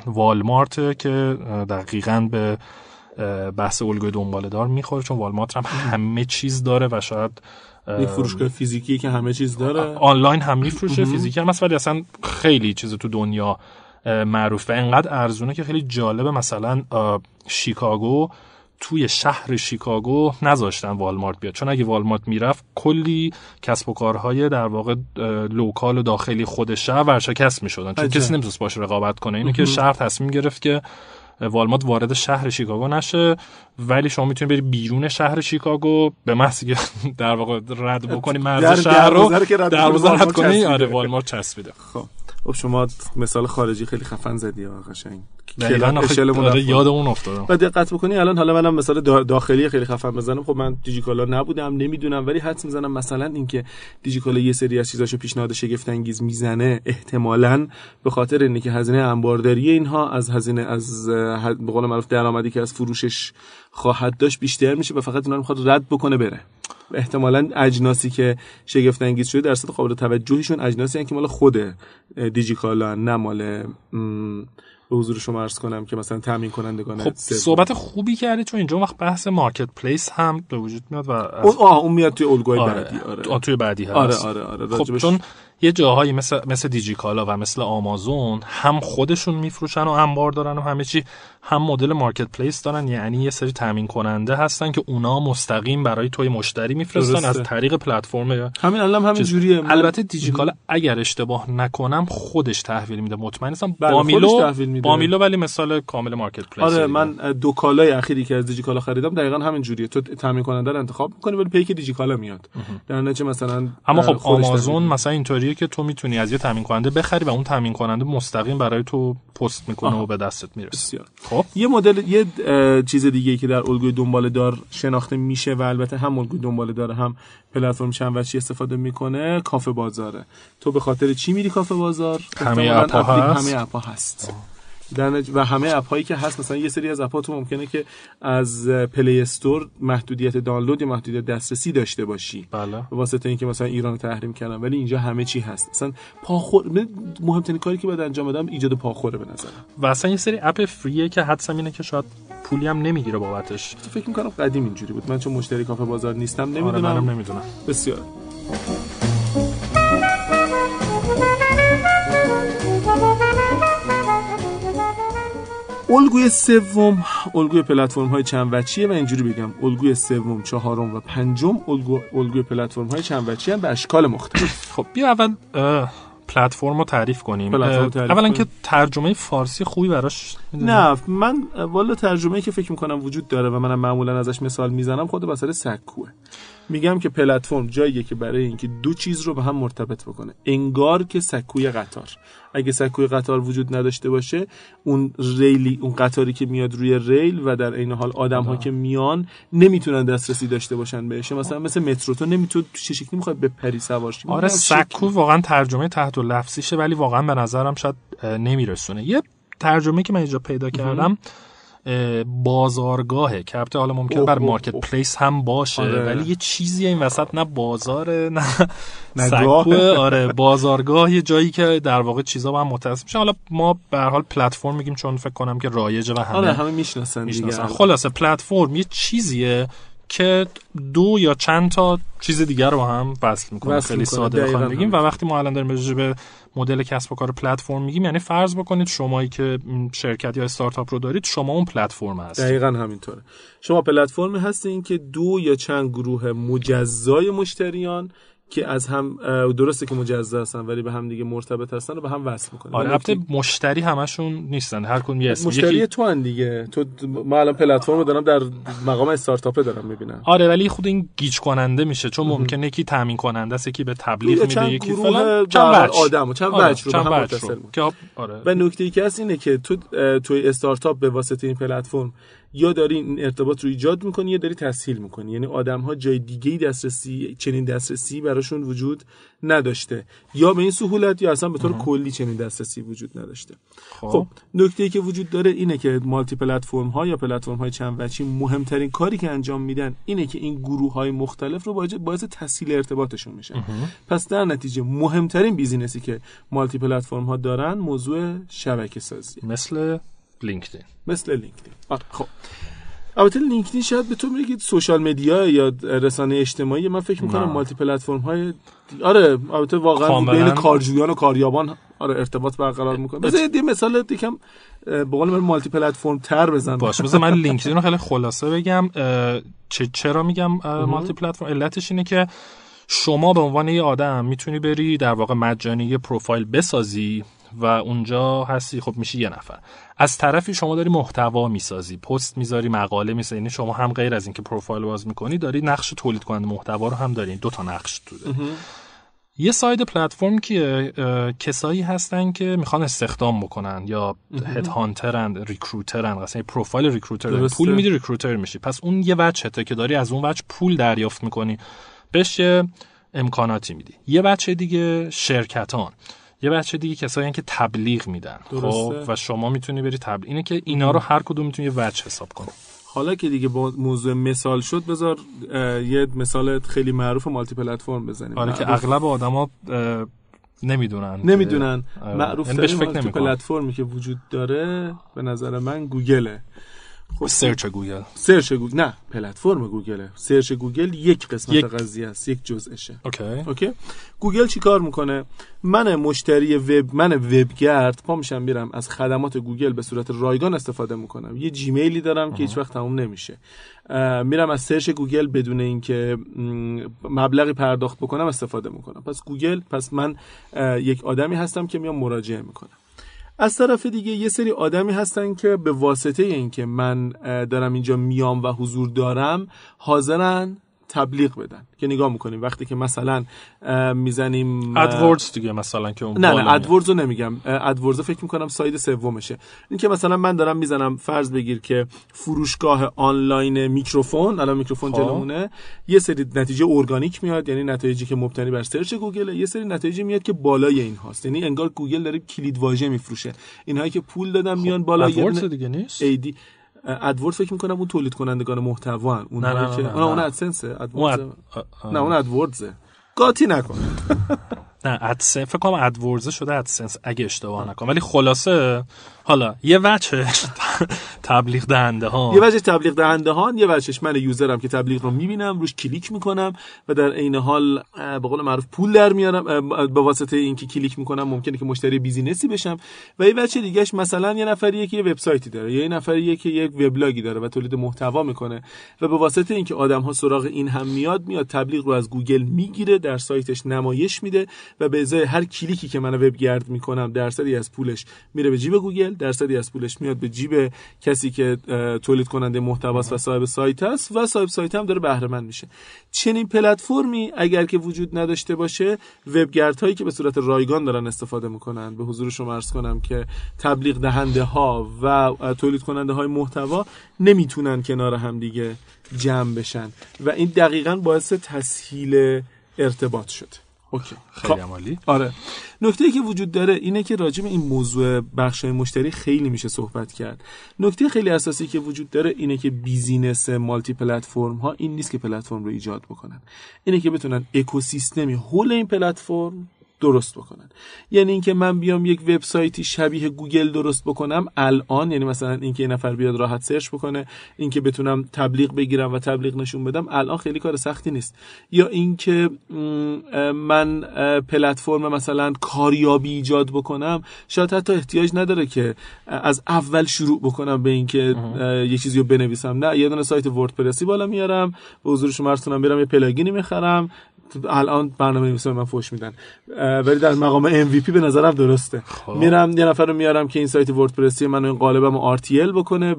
والمارت که دقیقا به بحث الگوی دنباله دار می‌خوره. چون والمارت هم همه چیز داره و شاید یک فروشگاه فیزیکی که همه چیز داره. آنلاین هم میفروشه فیزیکی هم ولی اصلا خیلی چیز تو دنیا معروفه. انقدر ارزونه که خیلی جالبه. مثلا شیکاگو توی شهر شیکاگو نذاشتن والمارت بیاد. چون اگه والمارت می‌رفت کلی کسب و کارهای در واقع لوکال و داخلی خود شهر ورشکست می‌شدن. چون کسی نمی‌تونست باش رقابت کنه. اینو که شهر تصمیم گرفت که والمارت وارد شهر شیکاگو نشه. ولی شما می‌تونید بری بیرون شهر شیکاگو به محض که [LAUGHS] در واقع رد بکنی مرز شهر رو در رد کنی. آره والمارت چسبیده. خب. خب شما مثال خارجی خیلی خفن زدی آقا قشنگ. آره یادمون افتاد و دقت بکنی الان حالا منم مثال داخلی خیلی خفن بزنم. خب من دیجیکالا نبودم نمی‌دونم ولی حدس می‌زنم مثلا اینکه دیجیکالا یه سری از چیزاشو پیشنهاد شگفت انگیز می‌زنه احتمالاً به خاطر اینه که هزینه انبارداری اینها از هزینه از به قول معروف درآمدی که از فروشش خواهد داشت بیشتر میشه و فقط اینا رو می‌خواد رد بکنه بره. احتمالا اجناسی که شگفت انگیز شده درصد قابل توجهیشون اجناسی که مال خود دیجیکالا نه مال به حضور شما عرض کنم که مثلا تامین کنندگان خب صحبت خوبی کردی چون اینجا وقت بحث مارکت پلیس هم به وجود میاد و از... آه اون میاد توی الگوی آره. بعدی آره. توی بعدی هست آره آره آره خب چون یه جاهایی مثل مثل دیجیکالا و مثل آمازون هم خودشون میفروشن و انبار دارن و همه چی هم مدل marketplace دارن یعنی یه سری تامین کننده هستن که اونا مستقیم برای توی مشتری میفرستن از طریق پلتفرم همین الان همین جوریه. البته دیجیکالا اگر اشتباه نکنم خودش تحویل میده مطمئن نیستم بامیلو بامیلو ولی مثال کامل marketplace آره من دو کالای اخیری که از دیجیکالا خریدم دقیقا همین جوریه. تو تامین کننده رو انتخاب می‌کنی ولی پیک دیجیکالا میاد. در نتیجه مثلا اما خب آمازون مثلا اینطوریه که تو می‌تونی از یه تامین کننده بخری و اون تامین کننده مستقیم برای تو پست می‌کنه و به دستت می‌رسه. خب؟ یه مدل یه چیز دیگه که در الگوی دنباله دار شناخته میشه و البته هم الگوی دنباله دار هم پلتفرم چند وجهی استفاده می‌کنه کافه بازاره. تو به خاطر چی میری کافه بازار؟ همه اپا هست؟ همه اپا هست. و همه اپ هایی که هست مثلا یه سری از اپ تو ممکنه که از پلی استور محدودیت دانلود یا محدودیت دسترسی داشته باشی. بله. به واسطه اینکه مثلا ایران تحریم کردن ولی اینجا همه چی هست. مثلا پاخور مهمترین کاری که باید انجام بدم ایجاد پاخوره به نظر و اصلا یه سری اپ فریه که حدسم اینه که شاید پولی هم نمی‌گیره بابتش. فکر می‌کنم قدیم اینجوری بود. من چون مشتری کافه بازار نیستم نمی‌دونم. آره نمی‌دونم. بسیار. الگوی سوم الگوی پلتفرم های چند وجهیه و اینجوری بگم الگوی سوم چهارم و پنجم الگو الگوی پلتفرم های چند وجهی به اشکال مختلف. خب بیا اول پلتفرم رو تعریف کنیم. اولا که ترجمه فارسی خوبی براش نه من والا ترجمه که فکر می‌کنم وجود داره و منم معمولا ازش مثال می‌زنم خود مسئله سکوه. میگم که پلتفرم جاییه که برای اینکه دو چیز رو به هم مرتبط بکنه. انگار که سکوی قطار. اگه سکوی قطار وجود نداشته باشه اون ریلی اون قطاری که میاد روی ریل و در عین حال آدم ها که میان نمی‌تونن دسترسی داشته باشن بهش. مثلا مثل مترو تو نمی‌تونی چه شکلی می‌خواد به پری سوار آره سکو واقعا ترجمه تحت لفظیشه ولی واقعا به نظرم شاید نمیرسونه. یه ترجمه که من اینجا پیدا کردم بازارگاهه. که البته حالا ممکن بر مارکت پلیس هم باشه آره. ولی یه چیزی این وسط نه بازار نه [LAUGHS] سکوه [LAUGHS] آره بازارگاه یه جایی که در واقع چیزا با هم متصل میشه حالا ما به هر حال پلتفرم میگیم چون فکر کنم که رایجه و همه آره همه می‌شناسن دیگه. خلاصه پلتفرم یه چیزیه که دو یا چند تا چیز دیگر رو هم وصل می‌کنه وصل خیلی می‌کنه. ساده بخوایم بگیم و. وقتی ما الان داریم راجع به مدل کسب و کار پلتفرم میگیم یعنی فرض بکنید شمایی که شرکت یا استارتاپ رو دارید شما اون پلتفرم هست دقیقا همینطوره شما پلتفرمی هستین که دو یا چند گروه مجزای مشتریان که از هم درسته که مجزا هستن ولی به هم دیگه مرتبط هستن رو به هم وصل می‌کنه آره البته مشتری همشون نیستن هر کدوم یه اسم مشتری یکی- تو هن دیگه. تو ما الان پلتفرم رو دارم در مقام استارتاپه دارم می‌بینم. آره ولی خود این گیج کننده میشه چون ممکنه یکی تامین کننده است یکی به تبلیغ میده چند یکی فلان. در وجه. آدم و چند آره، وجه رو به هم متصل. که آره. و نکته ای که هست اینه که تو توی استارتاپ به واسطه این پلتفرم یا داری این ارتباط رو ایجاد می‌کنی یا داری تسهیل می‌کنی. یعنی آدم ها جای دیگه دسترسی چنین دسترسی براشون وجود نداشته. یا به این سهولت یا اصلا به طور کلی چنین دسترسی وجود نداشته. خب. نکته ای که وجود داره اینه که multi-platform ها یا پلتفرم های چند وجهی مهمترین کاری که انجام میدن اینه که این گروه های مختلف رو باعث باعث تسهیل ارتباطشون میشه. پس در نتیجه مهمترین business ی که multi-platform ها دارن موضوع شبکه سازی مثل؟ لینکدین. مثل لینکدین. آه، خب. البته لینکدین شاید به تو بگید social media یا رسانه اجتماعی من فکر می‌کنم نه. multi-platform های آره البته واقعا. بین کارجویان و کاریابان آره ارتباط برقرار می‌کنه. بذار یه مثال یکم اه، به قول من مالتی پلتفرم تر بزن. باشه بذار من لینکدین رو خیلی خلاصه بگم. چه چرا میگم مالتی پلتفرم؟ علتش اینه که شما به عنوان یه آدم می‌تونی بری در واقع مجانی یه پروفایل بسازی. و اونجا هستی خب میشی یه نفر. از طرفی شما داری محتوا می‌سازی پست می‌ذاری مقاله می‌سازی. یعنی شما هم غیر از اینکه پروفایل باز می‌کنی داری نقش تولید کننده محتوا رو هم داری. دو تا نقش تو داری یه side پلتفرم که کسایی هستن که می‌خوان استخدام بکنن یا headhunter ن recruiter ن یه پروفایل recruiter داری. پول میدی recruiter میشی. پس اون یه وجهته که داری از اون وجه پول دریافت می‌کنی. بهش امکاناتی میدی. یه وجه دیگه شرکتان. یه وجه دیگه کسایی که تبلیغ میدن. خب. و شما می‌تونی بری تبلیغ. اینه که اینا رو هر کدوم می‌تونی یه وجه حساب کنی. حالا که دیگه با موضوع مثال شد بذار یه مثال خیلی معروف multi-platform بزنیم. آره که اغلب آدما نمی‌دونن نمی‌دونن. آره. معروف یعنی ترین multi. پلتفرمی که وجود داره به نظر من گوگله. خب search گوگل. search گوگل نه پلتفرم گوگله search گوگل یک قسمت یک- قضیه است یک جزءشه okay. okay؟ گوگل چیکار می‌کنه؟ من مشتری وب من وبگرد پا میشم میرم از خدمات گوگل به صورت رایگان استفاده می‌کنم. یه جیمیلی دارم که هیچ وقت تموم نمیشه. میرم از search گوگل بدون اینکه مبلغی پرداخت بکنم استفاده می‌کنم. پس گوگل پس من یک آدمی هستم که میام مراجعه می‌کنم. از طرف دیگه یه سری آدمی هستن که به واسطه اینکه من دارم اینجا میام و حضور دارم حاضرن تبلیغ بدن. که نگاه می‌کنیم. وقتی که مثلا می‌زنیم AdWords دیگه مثلا که اون نه نه. AdWords رو نمیگم. AdWords فکر می‌کنم side سومشه. این که مثلا من دارم می‌زنم فرض بگیر که فروشگاه آنلاین میکروفون الان میکروفون خب. جلومونه یه سری نتیجه ارگانیک میاد یعنی نتایجی که مبتنی بر search گوگل یه سری نتایجی میاد که بالای این هاست. یعنی انگار گوگل داره کلید واژه میفروشه. اینهایی که پول دادن میان بالا یه AdWords دیگه نیست. ایدی ادورد فکر می‌کنم اون تولید کنندگان محتوا ان اون نه، که نه، اون. AdSense اون AdWords اد... آه، آه. نه اون AdWords ه قاطی نکن [LAUGHS] نه AdSense فکر کنم AdWords ه شده AdSense اگه اشتباه نکنم ولی خلاصه حالا یه وجه [LAUGHS] تبلیغ دهنده ها. یه وجه تبلیغ دهنده ها یه وجهش من user م که تبلیغ رو می‌بینم روش کلیک می‌کنم و در عین حال به قول معروف پول در میارم به واسطه اینکه کلیک می‌کنم ممکنه که مشتری business ی بشم و یه وجه دیگهش مثلا یه نفریه که یه وبسایتی داره یا یه نفریه که یک وبلاگی داره و تولید محتوا می‌کنه و به واسطه اینکه آدم ها سراغ این هم میاد میاد تبلیغ رو از گوگل می‌گیره در سایتش نمایش میده و به ازای هر کلیکی که من وبگرد می‌کنم درصدی از پولش میره به جیب گوگل. درصدی از پولش میاد به جیب کسی که تولید کننده محتواست و صاحب سایت است و صاحب سایت هم داره بهره مند میشه. چنین پلتفرمی اگر که وجود نداشته باشه وبگرد هایی که به صورت رایگان دارن استفاده می‌کنن. به حضور شما عرض کنم که تبلیغ دهنده ها و تولید کننده های محتوا نمی‌تونن کنار هم دیگه جمع بشن. و این دقیقا باعث تسهیل ارتباط شده. okay خیلی خب. عالی. آره. نکته که وجود داره اینه که راجع به این موضوع بخش مشتری خیلی میشه صحبت کرد. نکته خیلی اساسی که وجود داره اینه که business multi-platform ها این نیست که پلتفرم رو ایجاد بکنن. اینه که بتونن اکوسیستمی حول این پلتفرم درست بکنن. یعنی اینکه من بیام یک وبسایتی شبیه گوگل درست بکنم الان یعنی مثلا اینکه این نفر بیاد راحت search بکنه اینکه بتونم تبلیغ بگیرم و تبلیغ نشون بدم الان خیلی کار سختی نیست. یا اینکه من پلتفرم مثلا کاریابی ایجاد بکنم شاید حتی احتیاج نداره که از اول شروع بکنم به اینکه یه چیزی رو بنویسم. نه یه دونه سایت وردپرسی بالا میارم به حضور شما برم یه پلاگینی می‌خرم الان برنامه نویسا من فوش میدن. ولی در مقام MVP به نظرم درسته. خواه. میرم یه نفر رو میارم که این سایت وردپرسی منو این قالبم RTL بکنه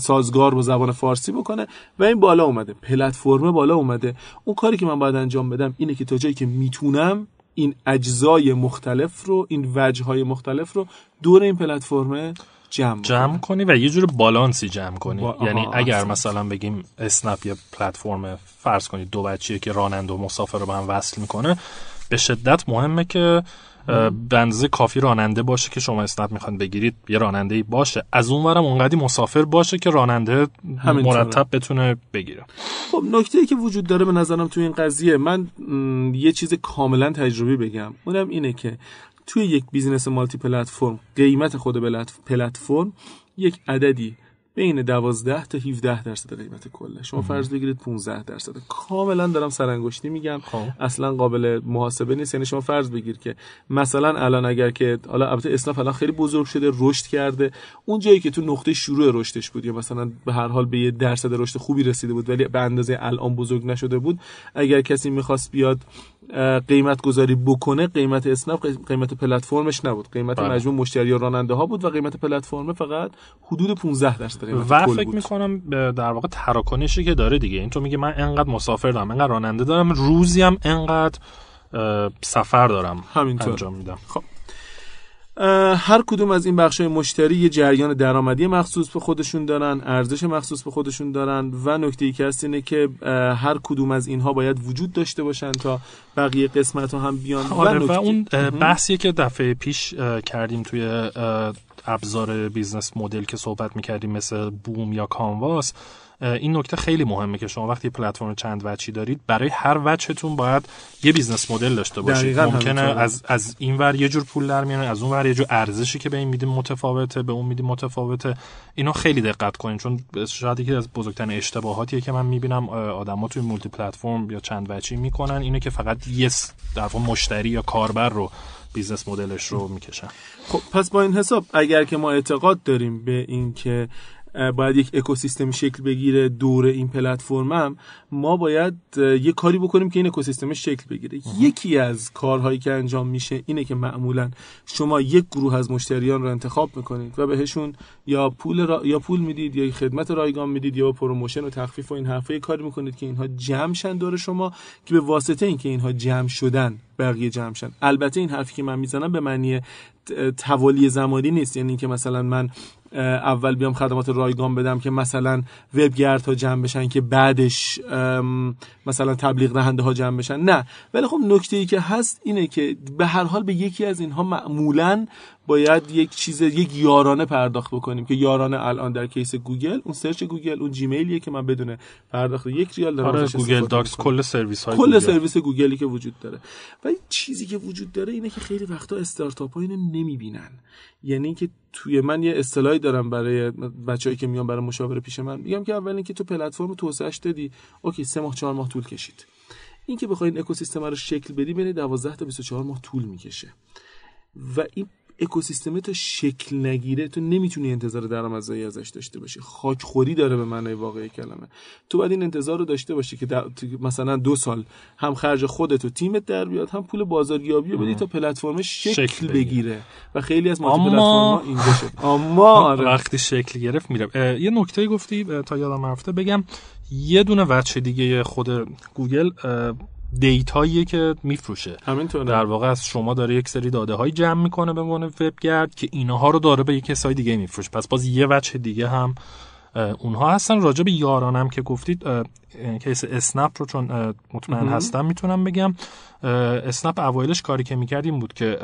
سازگار با زبان فارسی بکنه و این بالا اومده. پلتفرم بالا اومده. اون کاری که من باید انجام بدم اینه که تا جایی که می‌تونم این اجزای مختلف رو این وجه های مختلف رو دور این پلتفرم جمع, جمع کنی و یه جور بالانسی جمع کنی. یعنی اگر مثلا بگیم اسنپ یه پلتفرم فرض کنید دو بچیه که راننده و مسافر رو به هم وصل می‌کنه به شدت مهمه که به اندازه کافی راننده باشه که شما اسنپ می‌خوان بگیرید یه راننده باشه. از اونورم اونقدی مسافر باشه که راننده مرتب بتونه بگیره. خب نکته ای که وجود داره به نظرم تو این قضیه من یه چیز کاملا تجربی بگم. اونم اینه که توی یک بیزینس مالتی پلتفرم قیمت خود پلتفرم یک عددی بین 12 تا 17 درصد قیمت کله. شما فرض بگیرید 15 درصد. کاملا دارم سرانگشتی میگم. خب. اصلا قابل محاسبه نیست. یعنی شما فرض بگیر که مثلا الان اگر که حالا البته اسنپ الان خیلی بزرگ شده رشد کرده. اون جایی که تو نقطه شروع رشدش بود یا مثلا به هر حال به یه درصد رشد خوبی رسیده بود ولی به اندازه الان بزرگ نشده بود اگر کسی می‌خواست بیاد قیمت گذاری بکنه قیمت اسنپ قیمت پلتفرمش نبود. قیمت بله. مجموع مشتری و راننده ها بود و قیمت پلتفرم فقط حدود 15 درصد قیمت و فکر می‌کنم در واقع تراکنشی که داره دیگه. این تو میگه من انقدر مسافر دارم انقدر راننده دارم روزی هم انقدر سفر دارم همینطور. انجام میدم. خب. هر کدوم از این بخش مشتری یه جریان درآمدی مخصوص به خودشون دارن ارزش مخصوص به خودشون دارن و نکته ای که هست اینه که هر کدوم از اینها باید وجود داشته باشن تا بقیه قسمت ها هم بیان. آره و, و اون بحثی که دفعه پیش کردیم توی ابزار business model که صحبت می‌کردیم مثل بوم یا canvas. این نکته خیلی مهمه که شما وقتی پلتفرم چند وجهی دارید برای هر وجهتون باید یه business model داشته باشید. ممکنه از از این ور یه جور پول در میانه از اون ور یه جور ارزشی که به این میدیم متفاوته به اون میدیم متفاوته. اینا خیلی دقت کنید چون شاید یکی از بزرگترین اشتباهاتیه که من می‌بینم آدما توی multi platform یا چند وجهی می‌کنن اینه که فقط یه در مشتری یا کاربر رو business model ش رو می‌کشن. خب پس با این حساب اگر که ما اعتقاد داریم به اینکه باید یک اکوسیستم شکل بگیره دور این پلتفرمم ما باید یه کاری بکنیم که این اکوسیستم شکل بگیره. یکی از کارهایی که انجام میشه اینه که معمولا شما یک گروه از مشتریان رو انتخاب می‌کنید و بهشون یا پول یا پول می‌دید یا خدمت رایگان می‌دید یا promotion و تخفیف و این حرفا کاری می‌کنید که اینها جمع شن دور شما که به واسطه اینکه اینها جمع شدن بقیه جمع شن. البته این حرفی که من می‌زنم به معنی توالی زمانی نیست. یعنی اینکه مثلا من اول بیام خدمات رایگان بدم که مثلا ها جمع بشن که بعدش مثلا تبلیغ دهنده ها جمع بشن. نه. ولی خب نکته ای که هست اینه که به هر حال به یکی از اینها معمولا باید یک چیز یک یارانه پرداخت بکنیم که یارانه الان در case گوگل اون search گوگل اون Gmail یه که من بدون پرداخت یک ریال دارم آره Google Docs کل سرویس های کل گوگل. سرویس گوگلی که وجود داره. و چیزی که وجود داره اینه که خیلی وقتا استارتاپ ها اینو نمی‌بینن. یعنی که توی من یه اصطلاحی دارم برای بچه‌ای که میان برای مشاوره پیش من. میگم که اول اینکه تو پلتفرم توسعهش دادی. اوکی سه ماه چهار ماه طول کشید. اینکه بخوای این اکوسیستم رو شکل بدی بین 12 تا 24 ماه طول می‌کشه. و این اکوسیستم تو شکل نگیره تو نمی‌تونی انتظار درآمدزایی ازش داشته باشی. خاکخوری داره به معنای واقعی کلمه. تو باید این انتظار رو داشته باشی که مثلا دو سال هم خرج خودت و تیمت در بیاد هم پول بازاریابی رو بدی تا پلتفرم شکل, شکل بگیره. و خیلی از multi اما... اینجا شد. اما. وقتی شکل گرفت میره یه نکته گفتی تا یادم رفته بگم یه دونه وجه دیگه خود گوگل data ییه که میفروشه. همینطوره. در واقع از شما داره یک سری داده های جمع می‌کنه به عنوان وبگرد که اینها رو داره به یک کسای دیگه میفروشه. پس باز یه وجه دیگه هم اونها هستن. راجع به یارانم که گفتید case اسنپ رو چون مطمئن هستم می‌تونم بگم. اسنپ اوایلش کاری که می‌کرد این بود که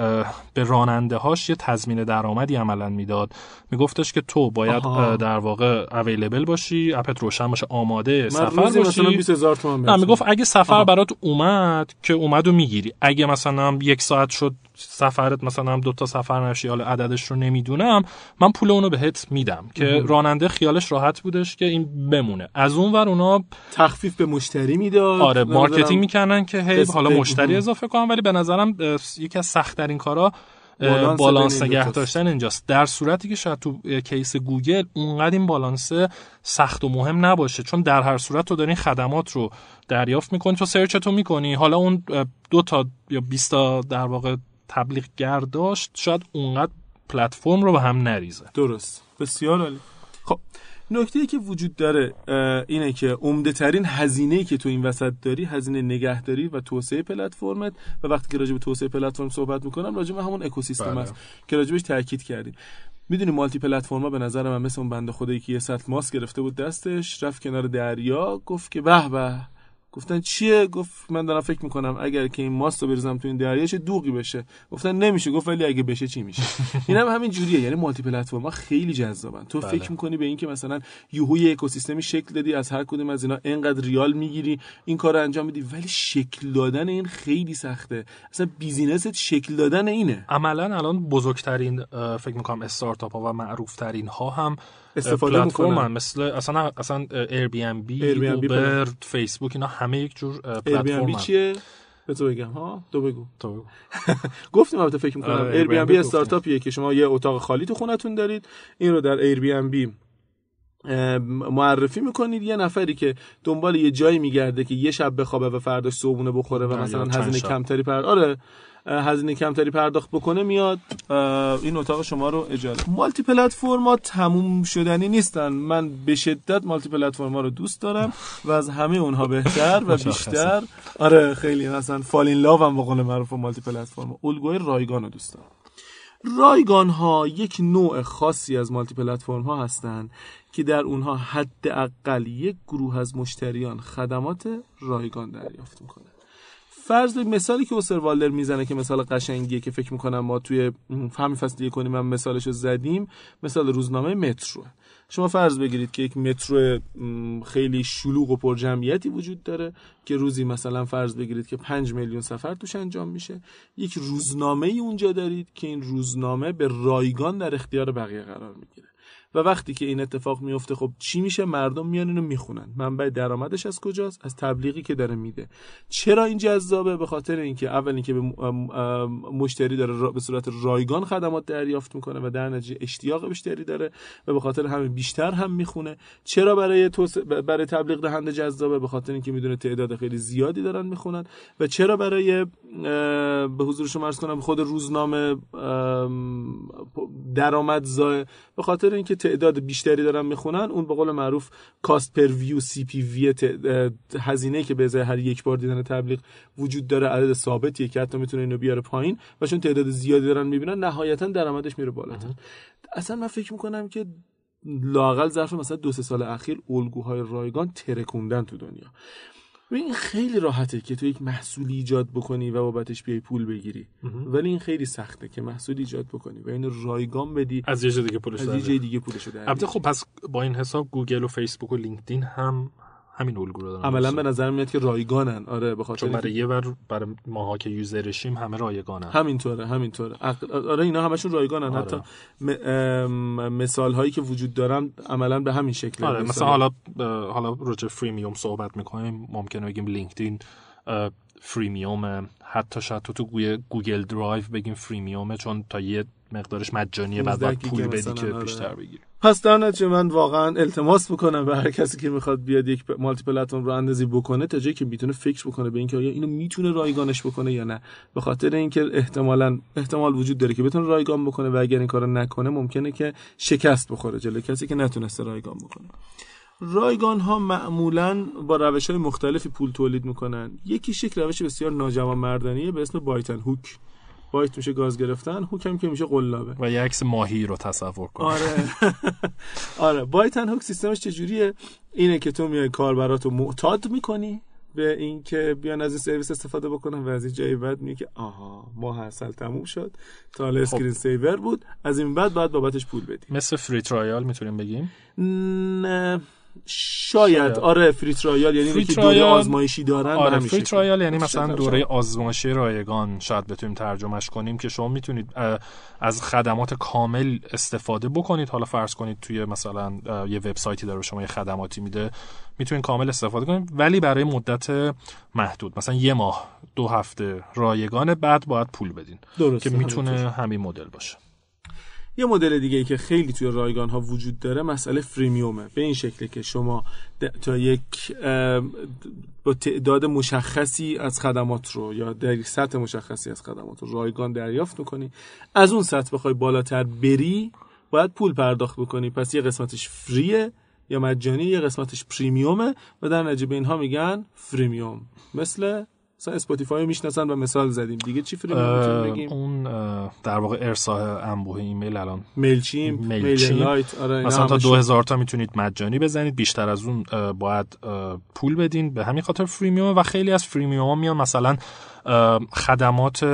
به راننده هاش یه تضمین درآمدی عملا می‌داد. میگفتش که تو باید در واقع اویلیبل باشی اپت روشن باشه آماده سفر باشی. مثلا 20000 تومان می‌گفت اگه سفر آها. برات اومد که اومد و می‌گیری. اگه مثلا یک ساعت شد سفرت مثلا دو تا سفر نشی حالا عددش رو نمی‌دونم من پول اونو بهت میدم که راننده خیالش راحت بودش که این بمونه. از اون ور اونا تخفیف به مشتری می‌داد. آره marketing می‌کنن که هی حالا مشتری اضافه کنم ولی به نظرم یکی از سخت ترین کارا بالانس, نگه داشتن اینجاست. در صورتی که شاید تو case گوگل اونقدر این بالانس سخت و مهم نباشه چون در هر صورت تو داری خدمات رو دریافت می‌کنی تو search تو می‌کنی. حالا اون دو تا یا 20 تا در واقع تبلیغ داشت شاید اونقدر پلتفرم رو به هم نریزه. درست. بسیار عالی. خب نکته ای که وجود داره اینه که عمده ترین هزینه که تو این وسط داری هزینه نگهداری و توسعه پلتفرمت. و وقتی که راجع به توسعه پلتفرم صحبت می‌کنم راجع به همون اکوسیستم بله. است که راجبش تاکید کردیم. می‌دونی مالتی پلتفرما به نظر من مثل اون بنده خدایی که یه سطل ماست گرفته بود دستش رفت کنار دریا گفت که به به گفتن چیه؟ گفت من دارم فکر می‌کنم اگر که این ماست رو بریزم تو این دریا چه دوغی بشه. گفتن نمیشه. گفت ولی اگه بشه چی میشه؟ [LAUGHS] اینم هم همین جوریه. یعنی multi platform خیلی جذابن. تو بله. فکر می‌کنی به اینکه مثلا یهو یه اکوسیستمی شکل دادی از هر کدوم از اینا انقدر ریال می‌گیری این کار رو انجام میدی ولی شکل دادن این خیلی سخته. اصلا business ت شکل دادن اینه. عملا الان بزرگترین فکر می‌کنم استارتاپ ها و معروف ترین ها هم استفاده می‌کنن. مثل اصلا اصلا Air B N B اوبر فیسبوک اینا همه یک جور پلتفرم چیه؟ به تو بگم ها؟ تو بگو. تو بگو. [LAUGHS] گفتیم البته فکر می‌کنم. Airbnb استارتاپیه که شما یه اتاق خالی تو خونتون دارید این رو در Airbnb معرفی می‌کنید. یه نفری که دنبال یه جایی میگرده که یه شب بخوابه و فرداش صبحونه بخوره و مثلا هزینه کمتری پر آره. هزینه کمتری پرداخت بکنه میاد. این اتاق شما رو اجاره multi platform ا تموم شدنی نیستن. من به شدت multi platform ا رو دوست دارم و از همه اونها بهتر و بیشتر. آره خیلی مثلا فالین لاو هم به قول معروف مالتی پلتفرما الگوی رایگان رو دوست دارم. رایگان ها یک نوع خاصی از مالتی پلتفرم ها هستند که در اونها حداقل یک گروه از مشتریان خدمات رایگان دریافت می‌کنه فرض مثالی که اوسر والر می‌زنه که مثال قشنگیه که فکر می‌کنم ما توی همین فصل کنیم من مثالش رو زدیم مثال روزنامه مترو شما فرض بگیرید که یک مترو خیلی شلوغ و پر جمعیتی وجود داره که روزی مثلا فرض بگیرید که 5 میلیون سفر توش انجام میشه. یک روزنامه ای اونجا دارید که این روزنامه به رایگان در اختیار بقیه قرار می‌گیره. و وقتی که این اتفاق میفته خب چی میشه؟ مردم میان اینو می‌خونن. منبع درآمدش از کجاست؟ از تبلیغی که داره میده. چرا این جذابه؟ به خاطر اینکه اول اینکه به مشتری داره به صورت رایگان خدمات دریافت می‌کنه و در نتیجه اشتیاق بیشتری داره و به خاطر همین بیشتر هم می‌خونه. چرا برای برای تبلیغ دهنده جذابه؟ به خاطر اینکه می‌دونه تعداد خیلی زیادی دارن می‌خونن. و چرا برای به حضور شما عرض کنم خود روزنامه درآمدزا به خاطر اینکه تعداد بیشتری دارن می‌خونن اون به قول معروف کاست پر ویو سی پی وی هزینه که به ازای هر یک بار دیدن تبلیغ وجود داره عدد ثابتیه که حتی می‌تونه اینو بیاره پایین و چون تعداد زیادی دارن می‌بینن نهایتا درآمدش میره بالاتر. اصلا من فکر می‌کنم که لاقل ظرف مثلا دو سه سال اخیر الگوهای رایگان ترکوندن تو دنیا. این خیلی راحته که تو یک محصولی ایجاد بکنی و بابتش بیای پول بگیری. ولی این خیلی سخته که محصول ایجاد بکنی و اینو رایگان بدی. از یه جای دیگه پولش از یه دیگه پولش البته خب پس با این حساب گوگل و فیسبوک و لینکدین هم همین الگو رو دارن عملا به نظر میاد که رایگانن. آره به خاطر چون برای یه ور برای ماها که user شیم همه رایگانن. همینطوره همینطوره. آره اینا همشون رایگانن. آره. حتی مثال هایی که وجود دارن عملا به همین شکل آره مثلا حالا حالا راجع freemium صحبت می‌کنیم. ممکنه بگیم لینکدین freemium حتی شاید تو تو Google Drive بگیم freemium ه چون تا یه مقدارش مجانیه بعد باید پول بدی که آره. بیشتر بگیری. پس در نتیجه من واقعا التماس می‌کنم به هر کسی که می‌خواد بیاد یک multi platform راه اندازی بکنه تا جایی که می‌تونه فکر بکنه به اینکه آیا اینو می‌تونه رایگانش بکنه یا نه. به خاطر اینکه احتمالا احتمال وجود داره که بتونه رایگان بکنه و اگر این کارو نکنه ممکنه که شکست بخوره جلوی کسی که نتونسته رایگان بکنه. رایگان ها معمولا با روش های مختلفی پول تولید می‌کنن. یکی شکل روش بسیار ناجوان مردانیه به اسم بایتن هوک. بایت میشه گاز گرفتن هوک هم که میشه قلابه. و یه عکس ماهی رو تصور کن. آره. [LAUGHS] آره. بایت هوک سیستمش چجوریه؟ اینه که تو میای کاربراتو معتاد می‌کنی به اینکه بیان از این سرویس استفاده بکنن و از این جایی بعد میگه که آها ما هر سال تموم شد. تا حالا screen saver بود. از این بعد باید بابتش پول بدی. مثل free trial می‌تونیم بگیم؟ نه شاید, شاید. آره free trial یعنی free اینکه دوره trial- آزمایشی دارن آره free. trial یعنی مثلا. دوره آزمایشی رایگان شاید بتونیم ترجمهش کنیم که شما می‌تونید از خدمات کامل استفاده بکنید حالا فرض کنید توی مثلا یه وبسایتی داره به شما یه خدماتی میده می‌تونید کامل استفاده کنید ولی برای مدت محدود مثلا یه ماه دو هفته رایگان بعد باید پول بدین درسته که می‌تونه. همین مدل باشه یه مدل دیگه ای که خیلی توی رایگان ها وجود داره مسئله فریمیومه. به این شکله که شما تا یک با تعداد مشخصی از خدمات رو یا در یک سطح مشخصی از خدمات رو رایگان دریافت می‌کنی. از اون سطح بخوای بالاتر بری باید پول پرداخت بکنی. پس یه قسمتش free ه یا مجانی یه قسمتش premium ه و در به اینها میگن freemium. مثل مثلا اسپاتیفای می‌شناسن و مثال زدیم. دیگه چی اه، بگیم؟ اون در واقع ارسال انبوه ایمیل الان. MailChimp MailChimp. Mail آره مثلا تا همش- دو هزار تا می‌تونید مجانی بزنید. بیشتر از اون باید پول بدین. به همین خاطر freemium و خیلی از freemium ها میان. مثلا خدمات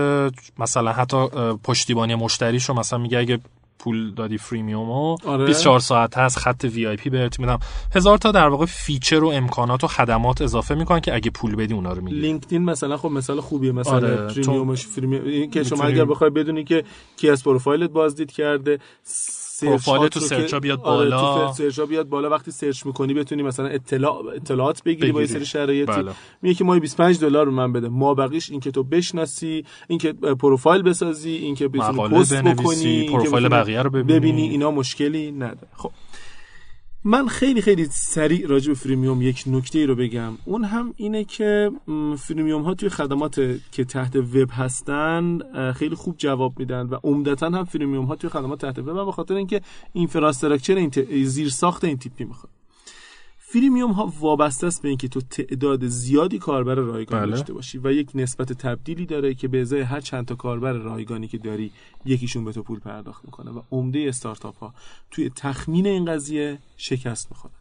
مثلا حتی پشتیبانی مشتریشو مثلا میگه اگه پول دادی freemium و. آره. 24 ساعت هست خط VIP بهت میدم. هزار تا در واقع feature و امکانات و خدمات اضافه می‌کنن که اگه پول بدی اونا رو می‌گیری. لینکدین مثلا خب مثال خوبیه مثلا آره، premium ش freemium که شما اگر بخوای بدونی که کی از پروفایلت بازدید کرده پروفایل تو رو search ها بیاد آره، بالا. تو search ها بیاد بالا وقتی search می‌کنی بتونی مثلا اطلاع اطلاعات بگیری با یه. سری شرایطی بله. میگه که ماهی 25 دلار به من بده ما بقیش این که تو بشناسی این که پروفایل بسازی این که بتونی پست بکنی پروفایل بقیه رو ببینی. ببینی اینا مشکلی نداره خب من خیلی خیلی سریع راجع به freemium یک نکته ای رو بگم. اون هم اینه که freemium ها توی خدمات که تحت وب هستن خیلی خوب جواب میدن و عمدتا هم freemium ها توی خدمات تحت وب به خاطر اینکه infrastructure این ت- زیر ساخت این تیپی می‌خواد. فریمیوم ها وابسته است به اینکه تو تعداد زیادی کاربر رایگان بله. داشته باشی و یک نسبت تبدیلی داره که به ازای هر چند تا کاربر رایگانی که داری یکیشون به تو پول پرداخت می‌کنه و عمده استارتاپ ها توی تخمین این قضیه شکست می‌خورن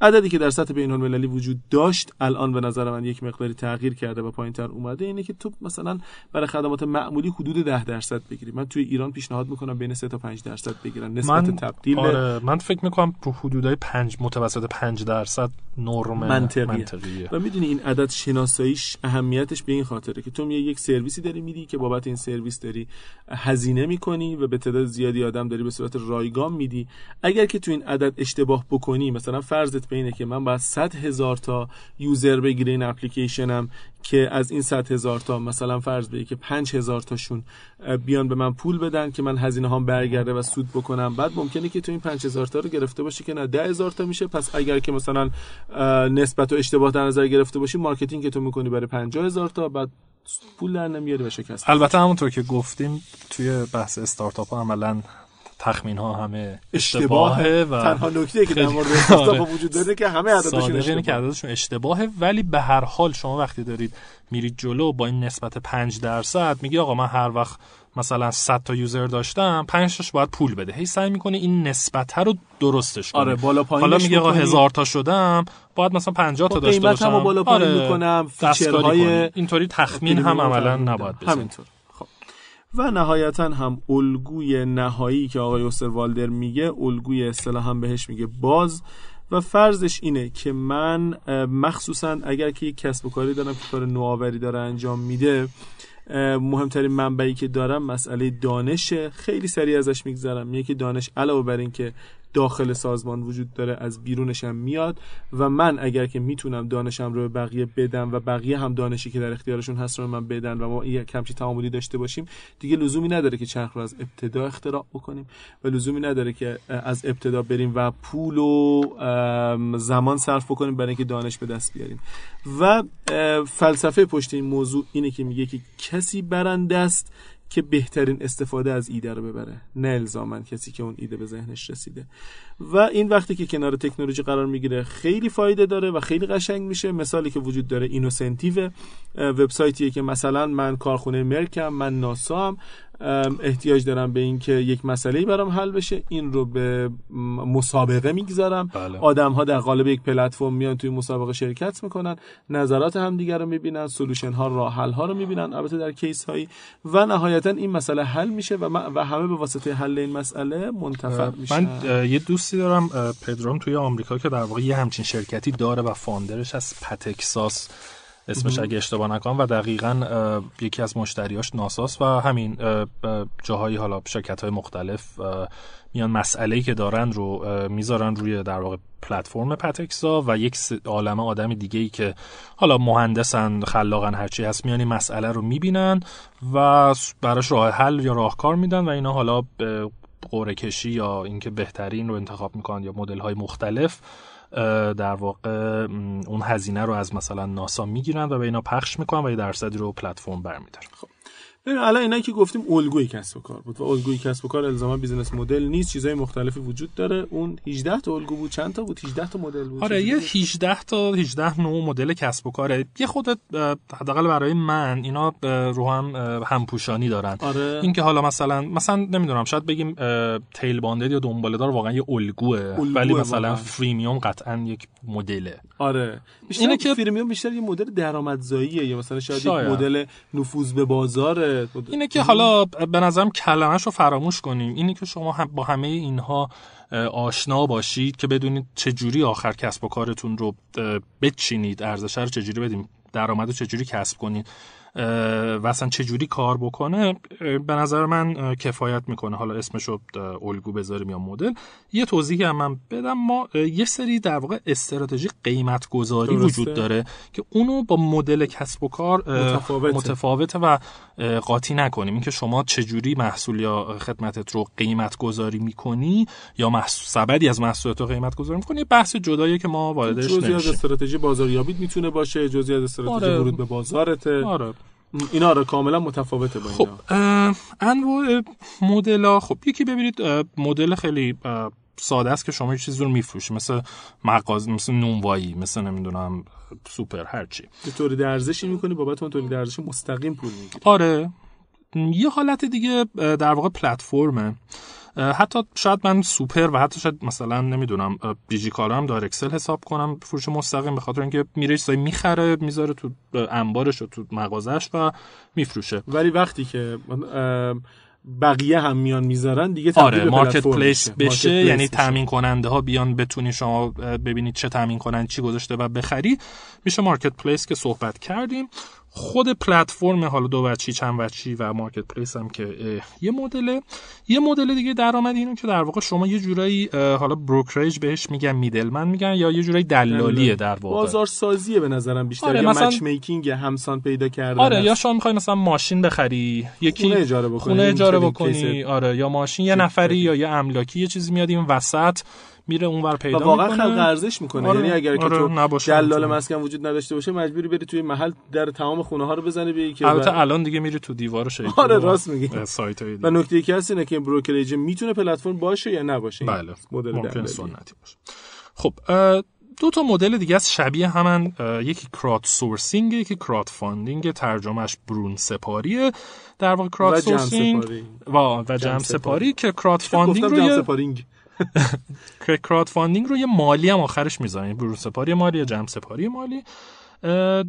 عددی که در سطح بین المللی وجود داشت الان به نظر من یک مقداری تغییر کرده و پایینتر اومده اینه که تو مثلا برای خدمات معمولی حدود 10 درصد بگیری. من توی ایران پیشنهاد می‌کنم بین 3 تا 5 درصد بگیرن نسبت من تبدیل آره من فکر می‌کنم تو حدودای پنج متوسط پنج درصد نرم منطقیه. منطقیه. و می‌دونی این عدد شناساییش اهمیتش به این خاطره که تو میای یک سرویسی داری میدی که بابت این سرویس داری هزینه می‌کنی و به تعداد زیادی آدم داری به صورت رایگان میدی. اگر که تو این عدد اشتباه بکنی مثلا فرضت به اینه که من باید 100 هزار تا یوزر بگیره این اپلیکیشنم که از این 100 هزار تا مثلا فرض بگی که 5 هزار تاشون بیان به من پول بدن که من هزینه هام برگرده و سود بکنم. بعد ممکنه که تو این 5 هزار تا رو گرفته باشی که نه 10 هزار تا میشه. پس اگر که مثلا نسبت و اشتباه در نظر گرفته باشی marketing که تو می‌کنی برای 50 هزار تا بعد پول در نمیاری و شکست. البته همونطور که گفتیم توی بحث استارتاپ ها عملا تخمین ها همه اشتباهه اشتباهه و تنها نکته که در مورد استارتاپ آره. وجود داره که همه عددشون اینه که اشتباهه. عددشون اشتباهه ولی به هر حال شما وقتی دارید میرید جلو با این نسبت 5 درصد میگی آقا من هر وقت مثلا 100 تا user داشتم 5 تاش باید پول بده. هی سعی می‌کنه این نسبت رو درستش کنه آره بالا پایینش حالا میگه آقا می‌کنی. هزار تا شدم باید مثلا 50 تا با داشته باشم. بالا پایین آره، می‌کنم feature های. اینطوری تخمین هم عملا نباید بزنی همینطور. خب و نهایتا هم الگوی نهایی که آقای اوستروالدر میگه الگوی اصطلاحا بهش میگه باز. و فرضش اینه که من مخصوصا اگر که یک کسب و کاری دارم که کار نوآوری داره انجام میده مهمترین منبعی که دارم مسئله دانشه. خیلی سریع ازش میگذرم. که دانش علاوه بر این که داخل سازمان وجود داره از بیرونش هم میاد و من اگر که می‌تونم دانشم رو به بقیه بدم و بقیه هم دانشی که در اختیارشون هست رو من بدن و ما یک کمچی تعاملی داشته باشیم دیگه لزومی نداره که چرخ رو از ابتدا اختراع بکنیم و لزومی نداره که از ابتدا بریم و پول و زمان صرف بکنیم برای اینکه دانش به دست بیاریم. و فلسفه پشت این موضوع اینه که میگه که کسی برنده است که بهترین استفاده از ایده رو ببره. نه الزامن کسی که اون ایده به ذهنش رسیده. و این وقتی که کنار تکنولوژی قرار می‌گیره خیلی فایده داره و خیلی قشنگ میشه. مثالی که وجود داره اینوسنتیو وبسایتیه که مثلا من کارخونه مرکم من ناسا هم احتیاج دارم به اینکه یک مسئله برام حل بشه. این رو به مسابقه می‌گذارم. بله. آدم ها در قالب یک پلتفرم میان توی مسابقه شرکت می‌کنن نظرات همدیگر رو می‌بینن solution ها راه حل ها رو می‌بینن البته در case هایی و نهایتا این مسئله حل میشه و, و همه به واسطه حل این مسئله منتفع میشن. من یه دوستی دارم پدرام توی آمریکا که در واقع یه همچین شرکتی داره و founder ش از پتکساس اسمش اگه اشتباه نکنم و دقیقا یکی از مشتریاش ناساس و همین جاهایی حالا شرکت های مختلف میان مسئله که دارن رو می‌ذارن روی در واقع پلتفرم پتکسا و یک عالمه آدم دیگه ای که حالا مهندسن خلاقن هرچی هست میان این مسئله رو می‌بینن و براش راه حل یا راهکار میدن و اینا حالا قوره کشی یا اینکه بهترین رو انتخاب می‌کنن یا مدل های مختلف. در واقع اون هزینه رو از مثلا ناسا می‌گیرن و به اینا پخش می‌کنن و یه درصدی رو پلتفرم برمیدارن. خب. ببین الان اینایی که گفتیم الگوی کسب و کار بود و الگوی کسب و کار الزاما بیزینس مدل نیست چیزای مختلفی وجود داره. اون 18 تا الگو بود چند تا بود؟ 18 تا مدل بود. آره یه 18 تا 18 نوع مدل کسب و کاره. یه خودت حداقل برای من اینا رو هم همپوشانی دارن. آره. اینکه حالا مثلا مثلا نمی‌دونم شاید بگیم تیل باندد یا دنباله دار واقعا یه الگوه. ولی مثلا فریمیوم قطعا یک مدله آره. اینه که فریمیوم بیشتر یه مدل درآمدزاییه یا مثلا شاید, شاید. یک مدل نفوذ به بازار اینه که حالا به نظرم کلمش رو فراموش کنیم. اینه که شما هم با همه اینها آشنا باشید که بدونید چجوری آخر کسب و کارتون رو بچینید ارزش رو چجوری بدیم درآمد رو چجوری کسب کنید. و اصلا چجوری کار بکنه به نظر من کفایت می‌کنه. حالا اسمشو الگو بذاریم یا مدل. یه توضیحی هم من بدم. ما یه سری در واقع استراتژی قیمت گذاری وجود داره که اونو با مدل کسب و کار متفاوته, متفاوته و قاطی نکنیم. اینکه شما چجوری محصول یا خدمتت رو قیمت گذاری می‌کنی یا محصول سبدی از محصولات رو قیمت گذاری می‌کنی بحث جداییه که ما واردش نمیشیم جزئی از استراتژی بازاریابی می‌تونه باشه جزئی از استراتژی آره. ورود به بازارته. آره. اینا رو کاملا متفاوته با خب انواع مدل ها خب یکی ببینید مدل خیلی ساده است که شما یه چیزی رو میفروشی مثل مغازه مثل نونوایی مثل نمی‌دونم سوپر هرچی به تولید ارزشی می‌کنی بابت اون تولید ارزش مستقیم پول می‌گیری. آره. یه حالت دیگه در واقع پلتفرمه. حتی شاید من سوپر و حتی شاید مثلا نمی‌دونم بیجی هم دار اکسل حساب کنم فروش مستقیم به خاطر اینکه میره چیزای می‌خره می‌ذاره تو انبارش و تو مغازش و میفروشه. ولی وقتی که بقیه هم میان می‌ذارن دیگه آره marketplace بشه یعنی تامین کننده ها بیان بتونی شما ببینید چه تامین کننده چی گذاشته و بخری. میشه marketplace که صحبت کردیم. خود پلتفرم حالا دو وچی چند وچی و مارکت پلیس هم که یه مدل یه مدل دیگه درآمد اینو که در واقع شما یه جورایی حالا بروکریج بهش میگن میدلمن میگن یا یه جورایی دلالیه در واقع. بازار سازیه به نظرم بیشتر. آره یا مثلا... مچ میکینگ همسان پیدا کردن. آره یا شما می‌خوای مثلا ماشین بخری یکی خونه اجاره بکنی خونه اجاره بکنی. آره یا ماشین یه نفری یا یه املاکی یه چیزی میاد این وسط میره اونور پیدا و واقعا خلق ارزش می‌کنه. آره، یعنی اگر آره، که تو دلال مسکن وجود نداشته باشه مجبوری بری توی محل در تمام خونه ها رو بزنی بگی که البته الان دیگه میری تو دیوار شیپور آره راست میگی. سایت و نکته که هست اینه که brokerage می‌تونه پلتفرم باشه یا نباشه؟ بله مدل ممکن سنتی باشه. خب دو تا مدل دیگه از شبیه همن یکی crowdsourcing یکی crowdfunding ترجمهش برون سپاریه. در واقع crowdsourcing و و جمع سپاری. که crowdfunding رو [LAUGHS] crowdfunding رو یه مالی هم آخرش می‌ذارن برون سپاری مالی یا جمع سپاری مالی.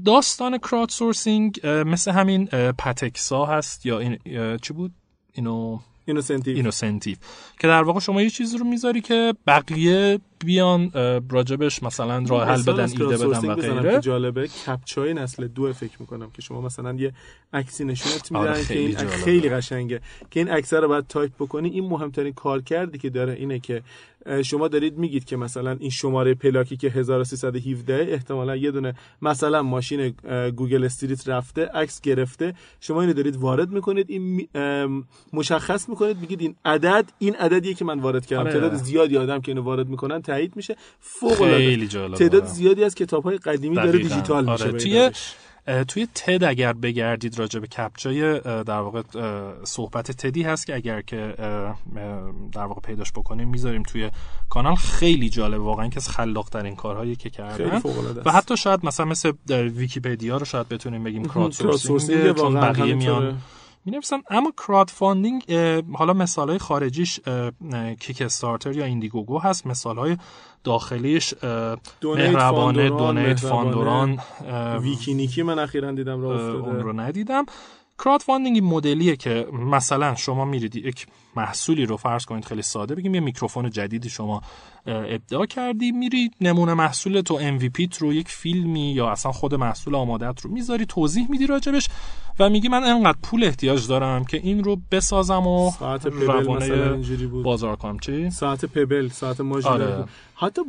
داستان crowdsourcing مثل همین پتکسا هست یا این چی بود؟ اینو InnoCentive InnoCentive که در واقع شما یه چیزی رو می‌ذاری که بقیه بیان راجبش مثلا راه حل بدن ایده بدن و غیره. جالبه captcha ی نسل دو فکر می‌کنم که شما مثلا یه عکسی نشونت میدن آره که این خیلی قشنگه. که این عکس رو باید تایپ بکنی این مهمترین کارکردی که داره اینه که شما دارید میگید که مثلا این شماره پلاکی که 1317 احتمالا یه دونه مثلا ماشین Google Street رفته عکس گرفته شما اینو دارید وارد می‌کنید این مشخص می‌کنید میگید این عدد این عددیه که من وارد کردم. آره. تعداد زیادی آدم که اینو وارد می‌کنن تایید میشه. فوق العاده تعداد زیادی از کتاب های قدیمی داره دیجیتال آره. میشه توی توی TED اگر بگردید راجع به captcha ی در واقع صحبت تدی هست که اگر که در واقع پیداش بکنیم می‌ذاریم توی کانال. خیلی جالب واقعا که از خلاق ترین کارهایی که کردن. و حتی شاید مثلا مثل ویکیپدیا رو شاید بتونیم بگیم crowdsourcing چون بقیه میان می‌نویسن اما crowdfunding حالا مثال های خارجیش Kickstarter یا Indiegogo هست. مثال های داخلیش مهربانه دونیت فاندوران ویکینیکی من اخیرا دیدم راه افتاده. اون رو ندیدم. crowdfunding مدلیه که مثلا شما میرید یک محصولی رو فرض کنید خیلی ساده بگیم یه میکروفون جدیدی شما ابداع کردی میری نمونه محصول تو MVP رو یک فیلمی یا اصلا خود محصول آمادت رو می‌ذاری توضیح میدی راجبش و میگی من انقدر پول احتیاج دارم که این رو بسازم و ساعت Pebble مثلا اینجوری بود. بازار کنم. چی؟ ساعت پبل ساعت ماژیک آره. حتی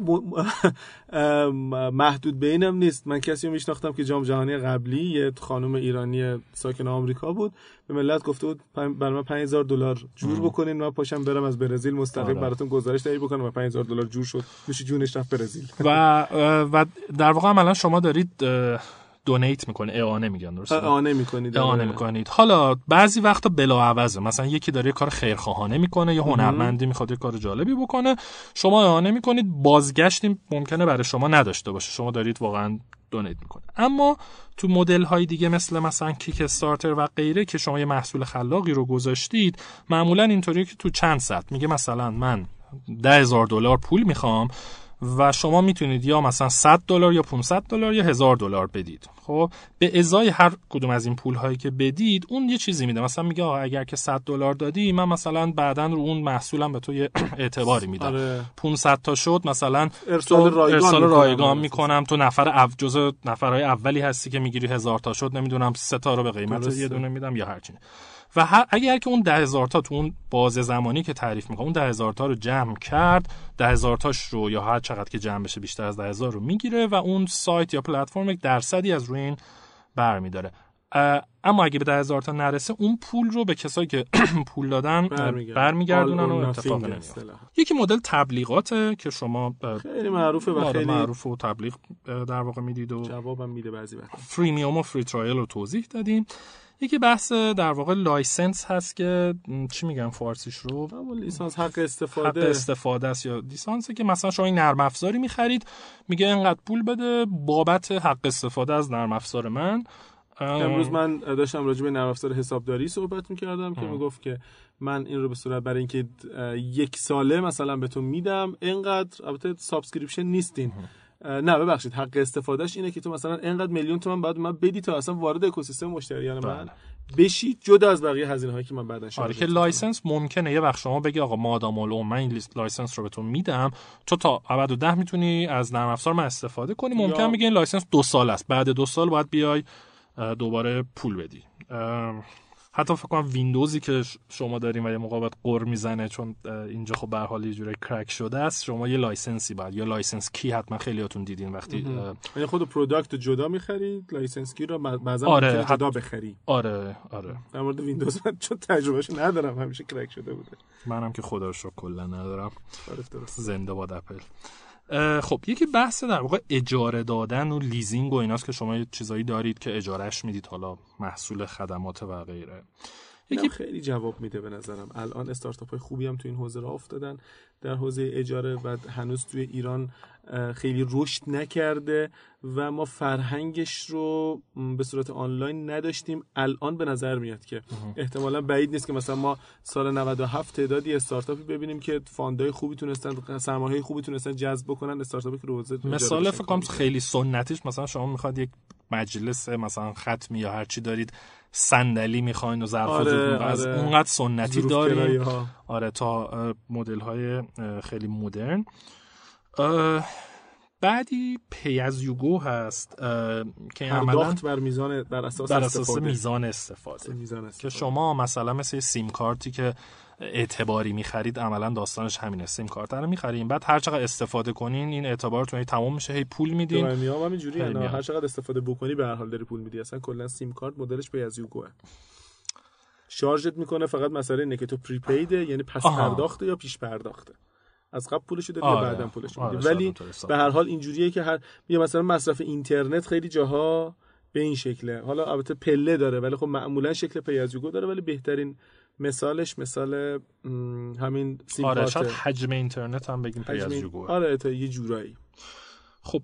محدود به اینم نیست. من کسی رو میشناختم که جام جهانی قبلی یه خانم ایرانی ساکن آمریکا بود. به ملت گفته بود برای من 5000 دلار جور بکنین من پاشم برم از برزیل مستقیم آره. براتون گزارش تهیه بکنم و 5000 دلار جور شد میشه جونش رفت برزیل. و و در واقع عملا شما دارید دونیت می‌کنه اعانه میگن درسته؟ اعانه می‌کنید اعانه آره. می‌کنید حالا بعضی وقتا بلا عوضه. مثلا یکی داره کار خیرخواهانه می‌کنه یا هنرمندی می‌خواد یه کار جالبی بکنه. شما اعانه می‌کنید بازگشتی ممکنه برای شما نداشته باشه. شما دارید واقعا دونیت می‌کنه. اما تو مدل های دیگه مثل مثلا کیک استارتر و غیره که شما یه محصول خلاقی رو گذاشتید معمولا اینطوریه که تو چند صد. میگه مثلا من ده هزار دلار پول می‌خوام و شما می‌تونید یا مثلا 100 دلار یا 500 دلار یا 1000 دلار بدید. خب به ازای هر کدوم از این پول هایی که بدید اون یه چیزی میده. مثلا میگه آقا اگر که 100 دلار دادی من مثلا بعدا رو اون محصولم به تو یه [CLEARS THROAT] اعتباری میدم. آره. 500 تا شد مثلا ارسال رایگان, ارسال رایگان می‌کنم تو نفر اف جزء نفرهای اولی هستی که می‌گیری هزار تا شد نمی‌دونم سه تا رو به قیمت یه دونه میدم یا هرچی و اگر که اون ده هزار تا تو اون باز زمانی که تعریف می‌کنه اون ده هزار تا رو جمع کرد ده هزار تاش رو یا هر چقدر که جمع بشه بیشتر از ده هزار رو می‌گیره و اون سایت یا پلتفرم یک درصدی از روی این برمیداره. اما اگه به ده هزار تا نرسه اون پول رو به کسایی که [CLEARS THROAT] پول دادن برمیگردونن و اتفاق نمیفته یکی مدل تبلیغاته که شما خیلی معروفه و آره، خیلی معروف و تبلیغ در واقع می‌دید و جوابم میده بعضی وقت freemium و free trial رو توضیح دادیم. یکی بحث در واقع license هست که چی میگم فارسیش رو؟ لیسانس حق استفاده. حق استفاده است یا لیسانس که مثلا شما این نرم افزاری می‌خرید میگه اینقدر پول بده بابت حق استفاده از نرم افزار من. امروز من داشتم راجع به نرم افزار حسابداری صحبت می‌کردم که می‌گفت که من این رو به صورت برای اینکه یک ساله مثلا به تو میدم اینقدر البته subscription نیستین نه ببخشید حق استفادهش اینه که تو مثلا اینقدر میلیون تومن به من بدی تا اصلا وارد اکوسیستم مشتریان من بله. بشی جدا از بقیه هزینه هایی که من بعدا آره که license ممکنه. یه وقت شما بگی آقا مادام العمر من این license رو بهتون میدم. تو تا ابد ده می‌تونی از نرم افزار من استفاده کنی. ممکن یا... این license دو سال است. بعد دو سال باید بیای دوباره پول بدی. حتی فکر کنم ویندوزی که شما داریم و یه موقع باید قر می‌زنه چون اینجا خب به حال یه جوری crack شده است شما یه license ی باید یا license key حتما خیلیاتون دیدین وقتی یعنی خود product جدا می‌خرید license key رو بعضا آره جدا بخری. آره آره. در مورد ویندوز من چون تجربهش ندارم همیشه crack شده بوده. منم که خدا رو کلا ندارم. زنده باد اپل. خب یکی بحث در واقع اجاره دادن و لیزینگ و ایناست که شما چیزایی دارید که اجارهش می‌دید حالا محصول خدمات و غیره. یکی خیلی جواب میده به نظرم. الان استارتاپ های خوبی هم تو این حوزه راه افتادن. در حوزه اجاره و هنوز توی ایران خیلی رشد نکرده و ما فرهنگش رو به صورت آنلاین نداشتیم. الان به نظر میاد که احتمالا بعید نیست که مثلا ما سال 97 تعدادی استارتاپی ببینیم که فاندای خوبی تونستن سرمایه خوبی تونستن جذب بکنن استارتاپی که روزه مثال فکر خیلی سنتیش مثلا شما می‌خواد یک مجلس مثلا ختمی یا هرچی دارید صندلی می‌خواین و ظرف آره، از آره. اونقدر سنتی داریم. آره تا مدل های خیلی مدرن. بعدی پی از یوگو هست که عملا بر میزان بر اساس, بر اساس میزان استفاده. میزان استفاده. که شما مثلا مثل سیم کارتی که اعتباری می‌خرید عملا داستانش همینه. سیم کارت رو می‌خریم. بعد هر چقدر استفاده کنین این اعتبارتون تمام میشه هی پول میدین. هم همینجوری هر چقدر استفاده بکنی به هر حال داری پول میدی. اصلا کلا سیم کارت مدلش به از یوگوه شارژت می‌کنه فقط مسئله اینه که تو پریپیده یعنی پس پرداخته یا پیش پرداخته. از قبل پولش دادی آره. یا بعدم پولش آره. ولی به هر حال اینجوریه که هر مثلا مصرف اینترنت خیلی جاها به این شکله. حالا البته پله داره ولی خب معمولا شکل پیازیگو داره ولی بهترین مثالش مثال همین سیم آره شاید حجم اینترنت هم بگیم پیازیگو آره تا یه جورایی. خب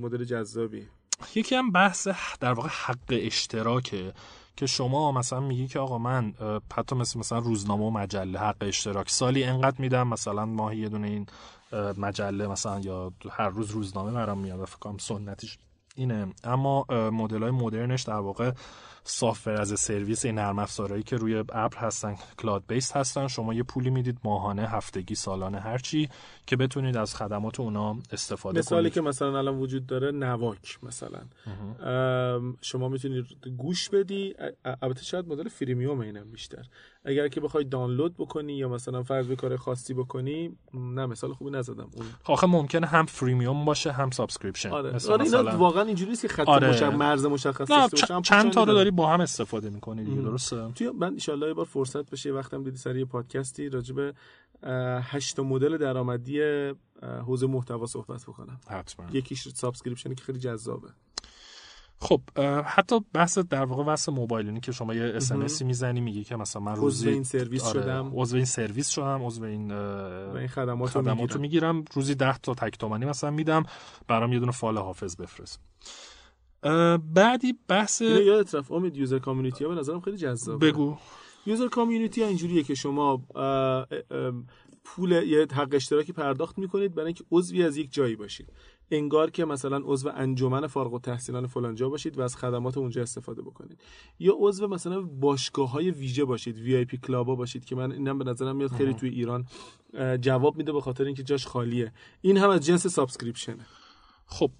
مدل جذابی. یکی هم بحث در واقع حق اشتراکه که شما مثلا میگی که آقا من حتی مثل مثلا روزنامه و مجله حق اشتراک. سالی انقدر میدم مثلا ماهی یه دونه این مجله مثلا یا هر روز روزنامه برام میاد فکر کنم سنتیش اینه. اما مدل های مدرنش در واقع software as a service این نرم افزارهایی که روی اپل هستن cloud base هستن. شما یه پولی می‌دید ماهانه هفتگی سالانه هرچی که بتونید از خدمات اونا استفاده مثالی کنید. که مثلا الان وجود داره نواک مثلا. شما می‌تونید گوش بدی. البته شاید مدل freemium اینم بیشتر. اگر که بخوای دانلود بکنی یا مثلا فرض کار خاصی بکنی نه مثال خوبی نزدم. اون آخه ممکنه هم freemium باشه هم subscription. آره. مثلا آره اینا واقعا اینجوری نیست که خط آره. مشخص مرز مشخص داشته چند تا رو داری با هم استفاده می‌کنی دیگه درسته؟ توی من ان یه بار فرصت بشه وقتم دیدی سری پادکستی راجع به هشت مدل درآمدی حوزه محتوا صحبت بکنم. حتما. یکیش subscription ی که خیلی جذابه. خب حتی بحث در واقع بحث موبایل که شما یه اس ام می‌زنی میگی که مثلا من روزی این سرویس آره شدم. عضو این سرویس شدم عضو این این خدمات, خدمات رو می‌گیرم. روزی 10 تا تک تومانی مثلا میدم برام یه دونه فال حافظ بفرست. بعدی بحث یادت رفت امید user community ها به نظرم خیلی جذابه. بگو. user community ها اینجوریه که شما پول یه حق اشتراکی پرداخت می‌کنید برای اینکه عضوی از یک جایی باشید. انگار که مثلا عضو انجمن فارغ التحصیلان فلانجا باشید و از خدمات اونجا استفاده بکنید. یا عضو مثلا باشگاه های ویژه باشید VIP club ا باشید که من اینم به نظرم میاد خیلی توی ایران جواب میده به خاطر اینکه جاش خالیه. این هم از جنس subscription ه. خب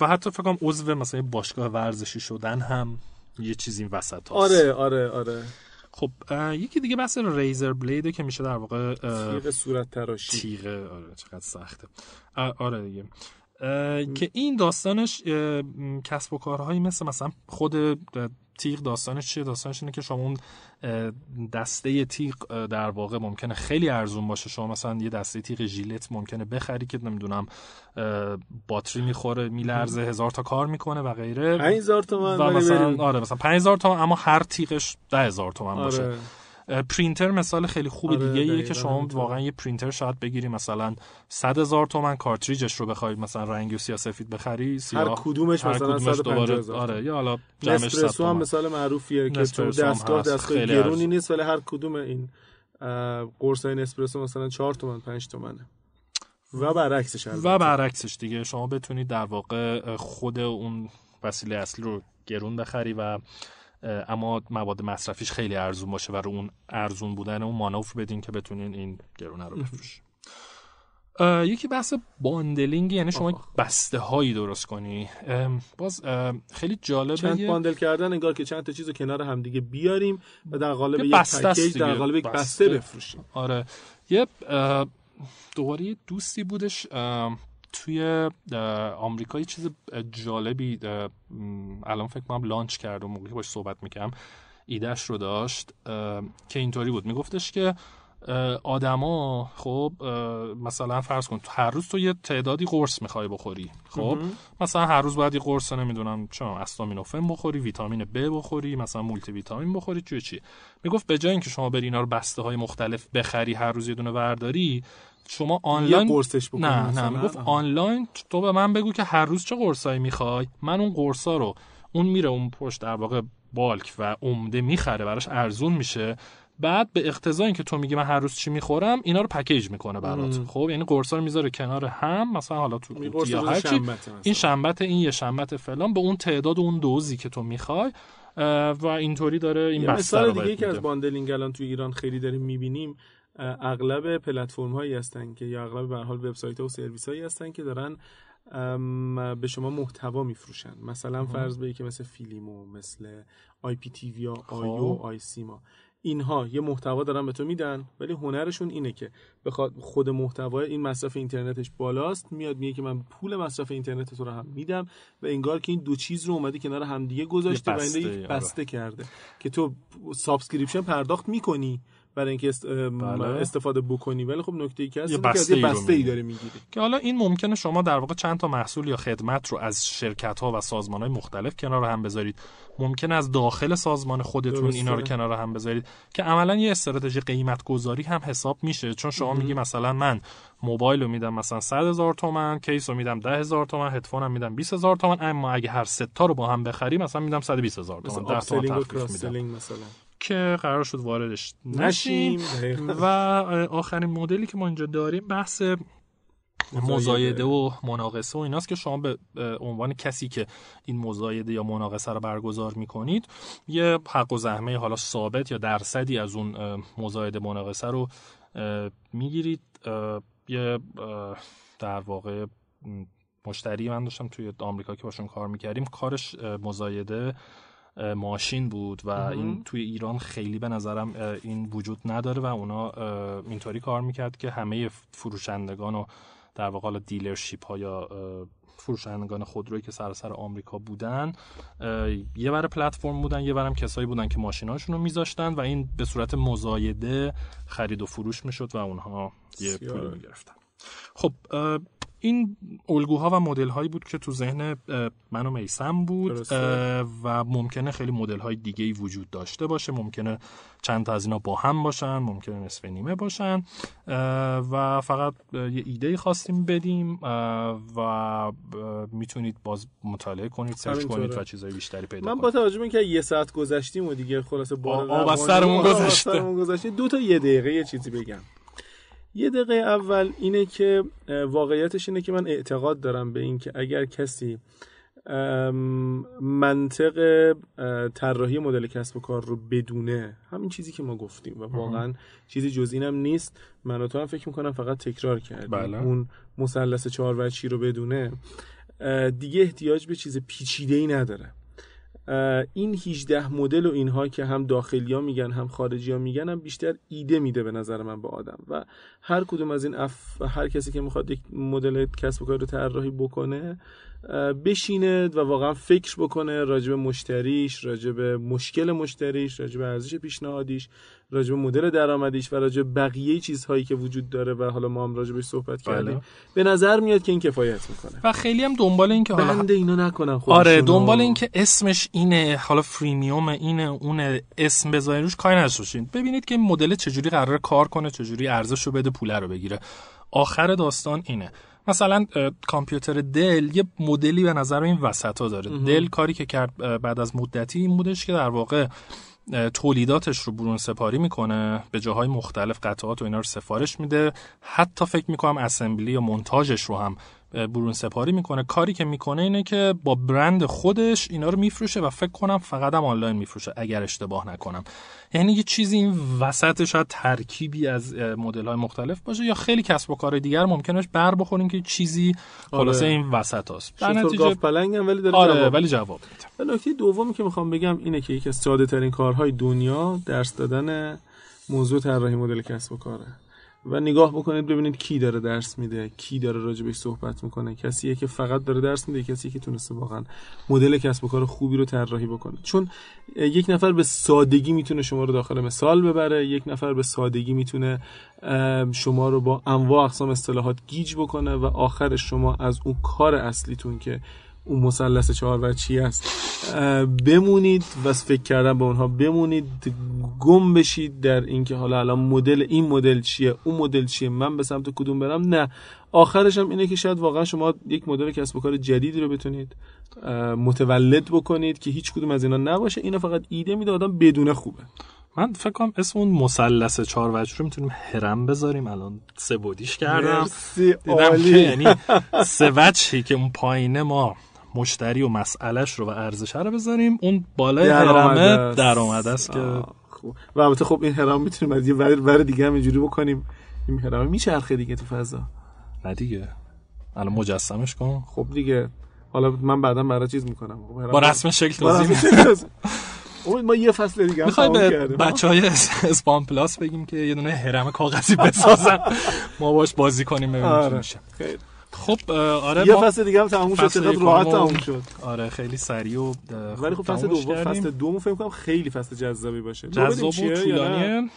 و حتی فکر کنم عضو مثلا باشگاه ورزشی شدن هم یه چیزی این وسط هست. آره آره آره. خب یکی دیگه بحث ریزر بلیده که میشه در واقع تیغ صورت تراشی تیغ آره چقدر سخته. آره دیگه. که این داستانش کسب و کارهایی مثل مثلا خود تیغ داستانش چیه؟ داستانش اینه که شما اون دسته تیغ در واقع ممکنه خیلی ارزون باشه. شما مثلا یه دسته تیغ ژیلت ممکنه بخری که نمی‌دونم باتری می‌خوره میلرزه هزار تا کار می‌کنه و غیره. 5000 تومن و مثلا آره مثلا 5000 تومن اما هر تیغش 10000 تومن آره. پرینتر مثال خیلی خوب آره دیگه ایه که شما واقعا یه پرینتر شاید بگیری مثلا 100 هزار تومن کارتریجش رو بخواید مثلا رنگی و سیاه سفید بخری سیاه هر کدومش هر مثلا کدومش دوباره آره یا حالا جمعش نسپرسو هم مثال معروفیه که تو دستگاه دستگاه گرونی نیست ولی هر کدوم این قرص های نسپرسو مثلا 4 تومن 5 تومنه. و برعکسش و برعکسش دیگه. شما بتونید در واقع خود اون وسیله اصلی رو گرون بخری و اما مواد مصرفیش خیلی ارزون باشه و رو اون ارزون بودن اون مانور بدین که بتونین این گرونه رو بفروشین. یکی بحث bundling یعنی شما بسته هایی درست کنی. باز خیلی جالبه چند bundle کردن انگار که چند تا چیز رو کنار هم دیگه بیاریم و در قالب یک پکیج در قالب یک بسته, بفروشیم. آره. یه دوباره دوستی بودش. توی آمریکا یه چیز جالبی الان فکر کنم لانچ کرد و موقعی باش صحبت می‌کنم ایدهش رو داشت که اینطوری بود. میگفتش که آدما خب مثلا فرض کن هر روز تو یه تعدادی قرص می‌خوای بخوری خب؟ مثلا هر روز باید یه قرص نمی‌دونم چه استامینوفن بخوری ویتامین ب بخوری مثلا مولتی ویتامین بخوری چه چی. می‌گفت به جای اینکه شما بری اینا رو بسته های مختلف بخری هر روز یه دونه برداری شما آنلاین قرصش نه نه می‌گفت آنلاین تو به من بگو که هر روز چه قرصایی می‌خوای. من اون قرصا رو اون میره اون پشت در واقع بالک و عمده می‌خره براش ارزون میشه. بعد به اقتضا اینکه تو میگی من هر روز چی می‌خورم اینا رو پکیج می‌کنه برات. خب یعنی قرصا رو می‌ذاره کنار هم مثلا حالا تو یا هر چی؟ این شنبت این یه شنبت فلان. به اون تعداد اون دوزی که تو می‌خوای و اینطوری داره این مثال دیگه که از bundling الان تو ایران خیلی داریم می‌بینیم. اغلب پلتفرم هایی هستن که یا اغلب به حال وبسایت ها و سرویس هایی هستن که دارن به شما محتوا میفروشن. مثلا فرض کن که مثل فیلیمو مثل IPTV یا آیو آی سیما اینها یه محتوا دارن به تو میدن ولی هنرشون اینه که بخواد خود محتوا این مصرف اینترنتش بالاست میاد میگه که من پول مصرف اینترنت تو رو هم میدم و انگار که این دو چیز رو اومده کنار همدیگه گذاشته و این یک آره. بسته کرده که تو subscription پرداخت می‌کنی. برای اینکه است... بله. استفاده بکنی. ولی خب نکته ای که هست بسته یه ای رو بسته ای. داره می‌گیری. که حالا این ممکنه شما در واقع چند تا محصول یا خدمت رو از شرکت ها و سازمان های مختلف کنار هم بذارید. ممکن از داخل سازمان خودتون درسته. اینا رو کنار هم بذارید. که عملا یه استراتژی قیمت گذاری هم حساب میشه. چون شما میگی مثلا من موبایل رو میدم مثلا 100 هزار تومن case رو میدم 10 هزار تومن هدفون هم میدم 20 هزار تومن. اما اگه هر سه تا رو با هم بخری مثلا میدم 120 هزار مثلا تومن. 10 تومن upselling و تخفیف cross میدم. selling مثلا. که قرار شد واردش نشیم. و آخرین مدلی که ما اینجا داریم بحث مزایده. و مناقصه و ایناست که شما به عنوان کسی که این مزایده یا مناقصه رو برگزار می‌کنید یه حق‌الزحمه حالا ثابت یا درصدی از اون مزایده مناقصه رو می‌گیرید. یه در واقع مشتری من داشتم توی آمریکا که باشون کار می‌کردیم کارش مزایده ماشین بود و این توی ایران خیلی به نظرم این وجود نداره و اونا اینطوری کار می‌کرد که همه فروشندگان و در واقع حالا دیلرشیپ ها یا فروشندگان خودرویی که سراسر آمریکا بودن یه بر پلتفرم بودن یه برم کسایی بودن که ماشیناشون رو میذاشتن و این به صورت مزایده خرید و فروش می‌شد و اونها یه. پولی می‌گرفتن خب این الگوها و مدل هایی بود که تو ذهن من و میسم بود و ممکنه خیلی مدل های دیگه ای وجود داشته باشه. ممکنه چند تا از اینا با هم باشن ممکنه نصف نیمه باشن. و فقط یه ایده ای خواستیم بدیم و می‌تونید باز مطالعه کنید سرچ. کنید و چیزای بیشتری پیدا من کنید. با توجه به اینکه یه ساعت گذشتیم و دیگه خلاصه بار آب. سرمون گذشته. دو تا یه دقیقه یه چیزی بگم. یه دقیقه اول اینه که واقعیتش اینه که من اعتقاد دارم به این که اگر کسی منطق طراحی مدل کسب و کار رو بدونه همین چیزی که ما گفتیم و واقعا چیزی جز اینم نیست. من و تو هم فکر می‌کنم فقط تکرار کردیم. بله. اون مثلث چهار وجهی رو بدونه دیگه احتیاج به چیز پیچیده ای نداره. این 18 مدل و اینها که هم داخلی ها میگن هم خارجی ها میگن هم بیشتر ایده میده به نظر من به آدم. و هر کدوم از این اف هر کسی که می‌خواد یک مدل کسب و کار رو طراحی بکنه بشینه و واقعا فکر بکنه راجب مشتریش راجب مشکل مشتریش راجب ارزش پیشنهادیش راجب مدل درآمدیش و راجب بقیه چیزهایی که وجود داره و حالا ما هم راجبش صحبت بله. کردیم. به نظر میاد که این کفایت می‌کنه. و خیلی هم دنبال این که حالا بنده اینا نکنن خودشونو. آره دنبال این که اسمش اینه حالا فریمیوم اینه اون اسم بذارین روش کاری باشین. ببینید که این مدل چجوری قرار کار کنه چجوری ارزش رو بده پوله رو بگیره. آخر داستان اینه. مثلا کامپیوتر دل یه مدلی به نظر این وسط ها داره دل کاری که کرد بعد از مدتی این بودش که در واقع تولیداتش رو برون سپاری می‌کنه به جاهای مختلف قطعات و اینا رو سفارش میده. حتی فکر می‌کنم اسمبلی یا منتاجش رو هم برون سپاری می‌کنه. کاری که می‌کنه اینه که با برند خودش اینا رو میفروشه و فکر کنم فقط هم آنلاین میفروشه اگر اشتباه نکنم. یعنی یه چیزی این وسط شاید ترکیبی از مدل های مختلف باشه یا خیلی کسب و کار دیگر ممکنه بهش بر بخوریم که چیزی خلاصه آره. این وسط هست در نتیجه گاف پلنگ هم ولی داره آره جواب ولی جواب میده. نکته دومی که می‌خوام بگم اینه که یکی از ساده ترین کارهای دنیا درس دادن موضوع طراحی مدل کسب و کاره. و نگاه بکنید ببینید کی داره درس میده کی داره راجبش صحبت می‌کنه. کسیه که فقط داره درس میده کسی که تونسته واقعا مدل کسب و کار خوبی رو طراحی بکنه. چون یک نفر به سادگی می‌تونه شما رو داخل مثال ببره یک نفر به سادگی می‌تونه شما رو با انواع اقسام اصطلاحات گیج بکنه و آخرش شما از اون کار اصلیتون که اون مثلث چهار وجهی است اه، بمونید و فکر کردن به اونها بمونید. گم بشید در اینکه حالا الان مدل این مدل چیه اون مدل چیه من به سمت کدوم برم؟ نه. آخرش هم اینه که شاید واقعا شما یک مدل کسب و کار جدیدی رو بتونید متولد بکنید که هیچ کدوم از اینا نباشه. اینا فقط ایده میده آدم بدونه خوبه. من فکر کنم اسم اون مثلث چهار وجه رو می‌تونیم هرم بذاریم. الان سه بودیش کردم. مرسی عالی. یعنی سه وجهی که اون پایینه ما مشتری و مسئلهش رو و ارزش رو بذاریم اون بالای هرمه است. درآمد است که خوب. و البته خب این هرم می‌تونیم از یه ور, ور دیگه هم اینجوری بکنیم این هرم میچرخه دیگه تو فضا نه دیگه الان مجسمش کن خب دیگه حالا من بعدا برای چیز می‌کنم خب با رسم شکل توضیح توضیح. امید ما یه فصل دیگه هم به. بچه های اسپان پلاس بگیم که یه دونه هرم کاغذی بسازن [LAUGHS] ما باش بازی کنیم ببینیم آره. میشه خیلی. خب آره یه ما فصل دیگه هم تموم شد چقدر راحت تموم شد آره خیلی سریع و ولی خب خوب فصل دوم. فصل دوم فکر کنم خیلی فصل جذابی باشه جذاب و؟ طولانیه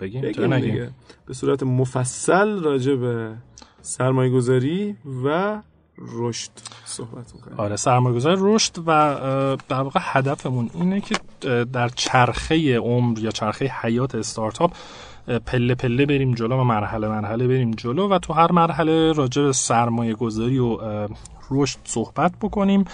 بگیم, بگیم دیگه. به صورت مفصل راجع به سرمایه گذاری و رشد صحبت می‌کنیم آره سرمایه گذاری رشد و در واقع هدفمون اینه که در چرخه عمر یا چرخه حیات استارتاپ پله پله بریم جلو و مرحله مرحله بریم جلو و تو هر مرحله راجع به سرمایه گذاری و رشد صحبت بکنیم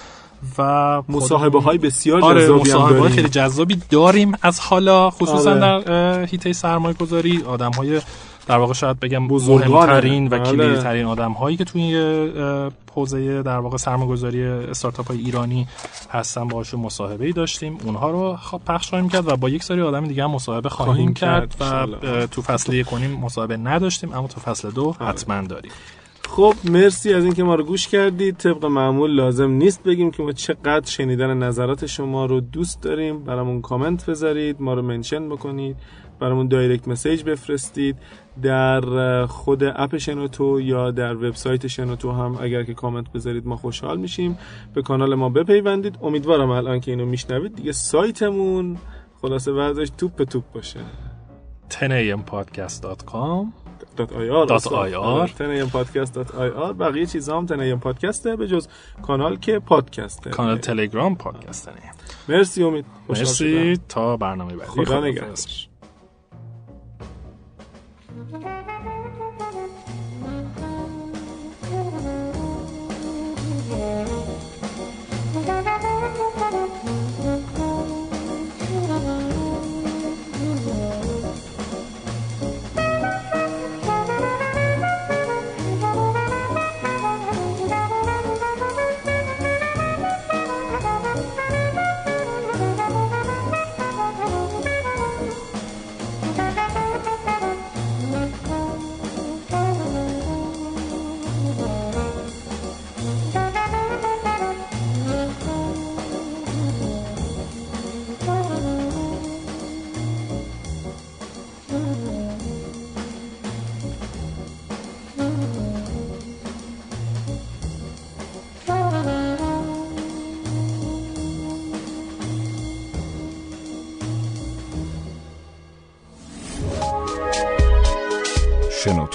و مصاحبه های بسیار آره جذابی مصاحبه های خیلی جذابی داریم از حالا خصوصا آره. در هیته سرمایه گذاری آدم های در واقع شاید بگم مهمترین و کلیدی ترین آدم هایی که توی حوزه در واقع سرمایه‌گذاری استارتاپ های ایرانی هستن باهاشون مصاحبه ای داشتیم. اونها رو خب پخش خواهیم کرد و با یک سری آدم دیگه هم مصاحبه خواهیم, کرد, و تو فصل یک کنیم مصاحبه نداشتیم اما تو فصل دو آره. حتما داریم. خب مرسی از اینکه ما رو گوش کردید. طبق معمول لازم نیست بگیم که ما چقدر شنیدن نظرات شما رو دوست داریم. برامون کامنت بذارید ما رو منشن بکنید. برامون دایرکت مسیج بفرستید. در خود اپ شنوتو یا در وبسایت شنوتو هم اگر که کامنت بذارید ما خوشحال میشیم. به کانال ما بپیوندید. امیدوارم الان که اینو میشنوید. دیگه سایتمون خلاصه ورزش توپ توپ باشه. tenayampodcast.com .ir بقیه چیزا هم تنیم پادکسته به جز کانال که پادکسته. کانال تلگرام پادکسته مرسی امید. مرسی. تا برنامه بعدی. خدا نگهدار. Thank you.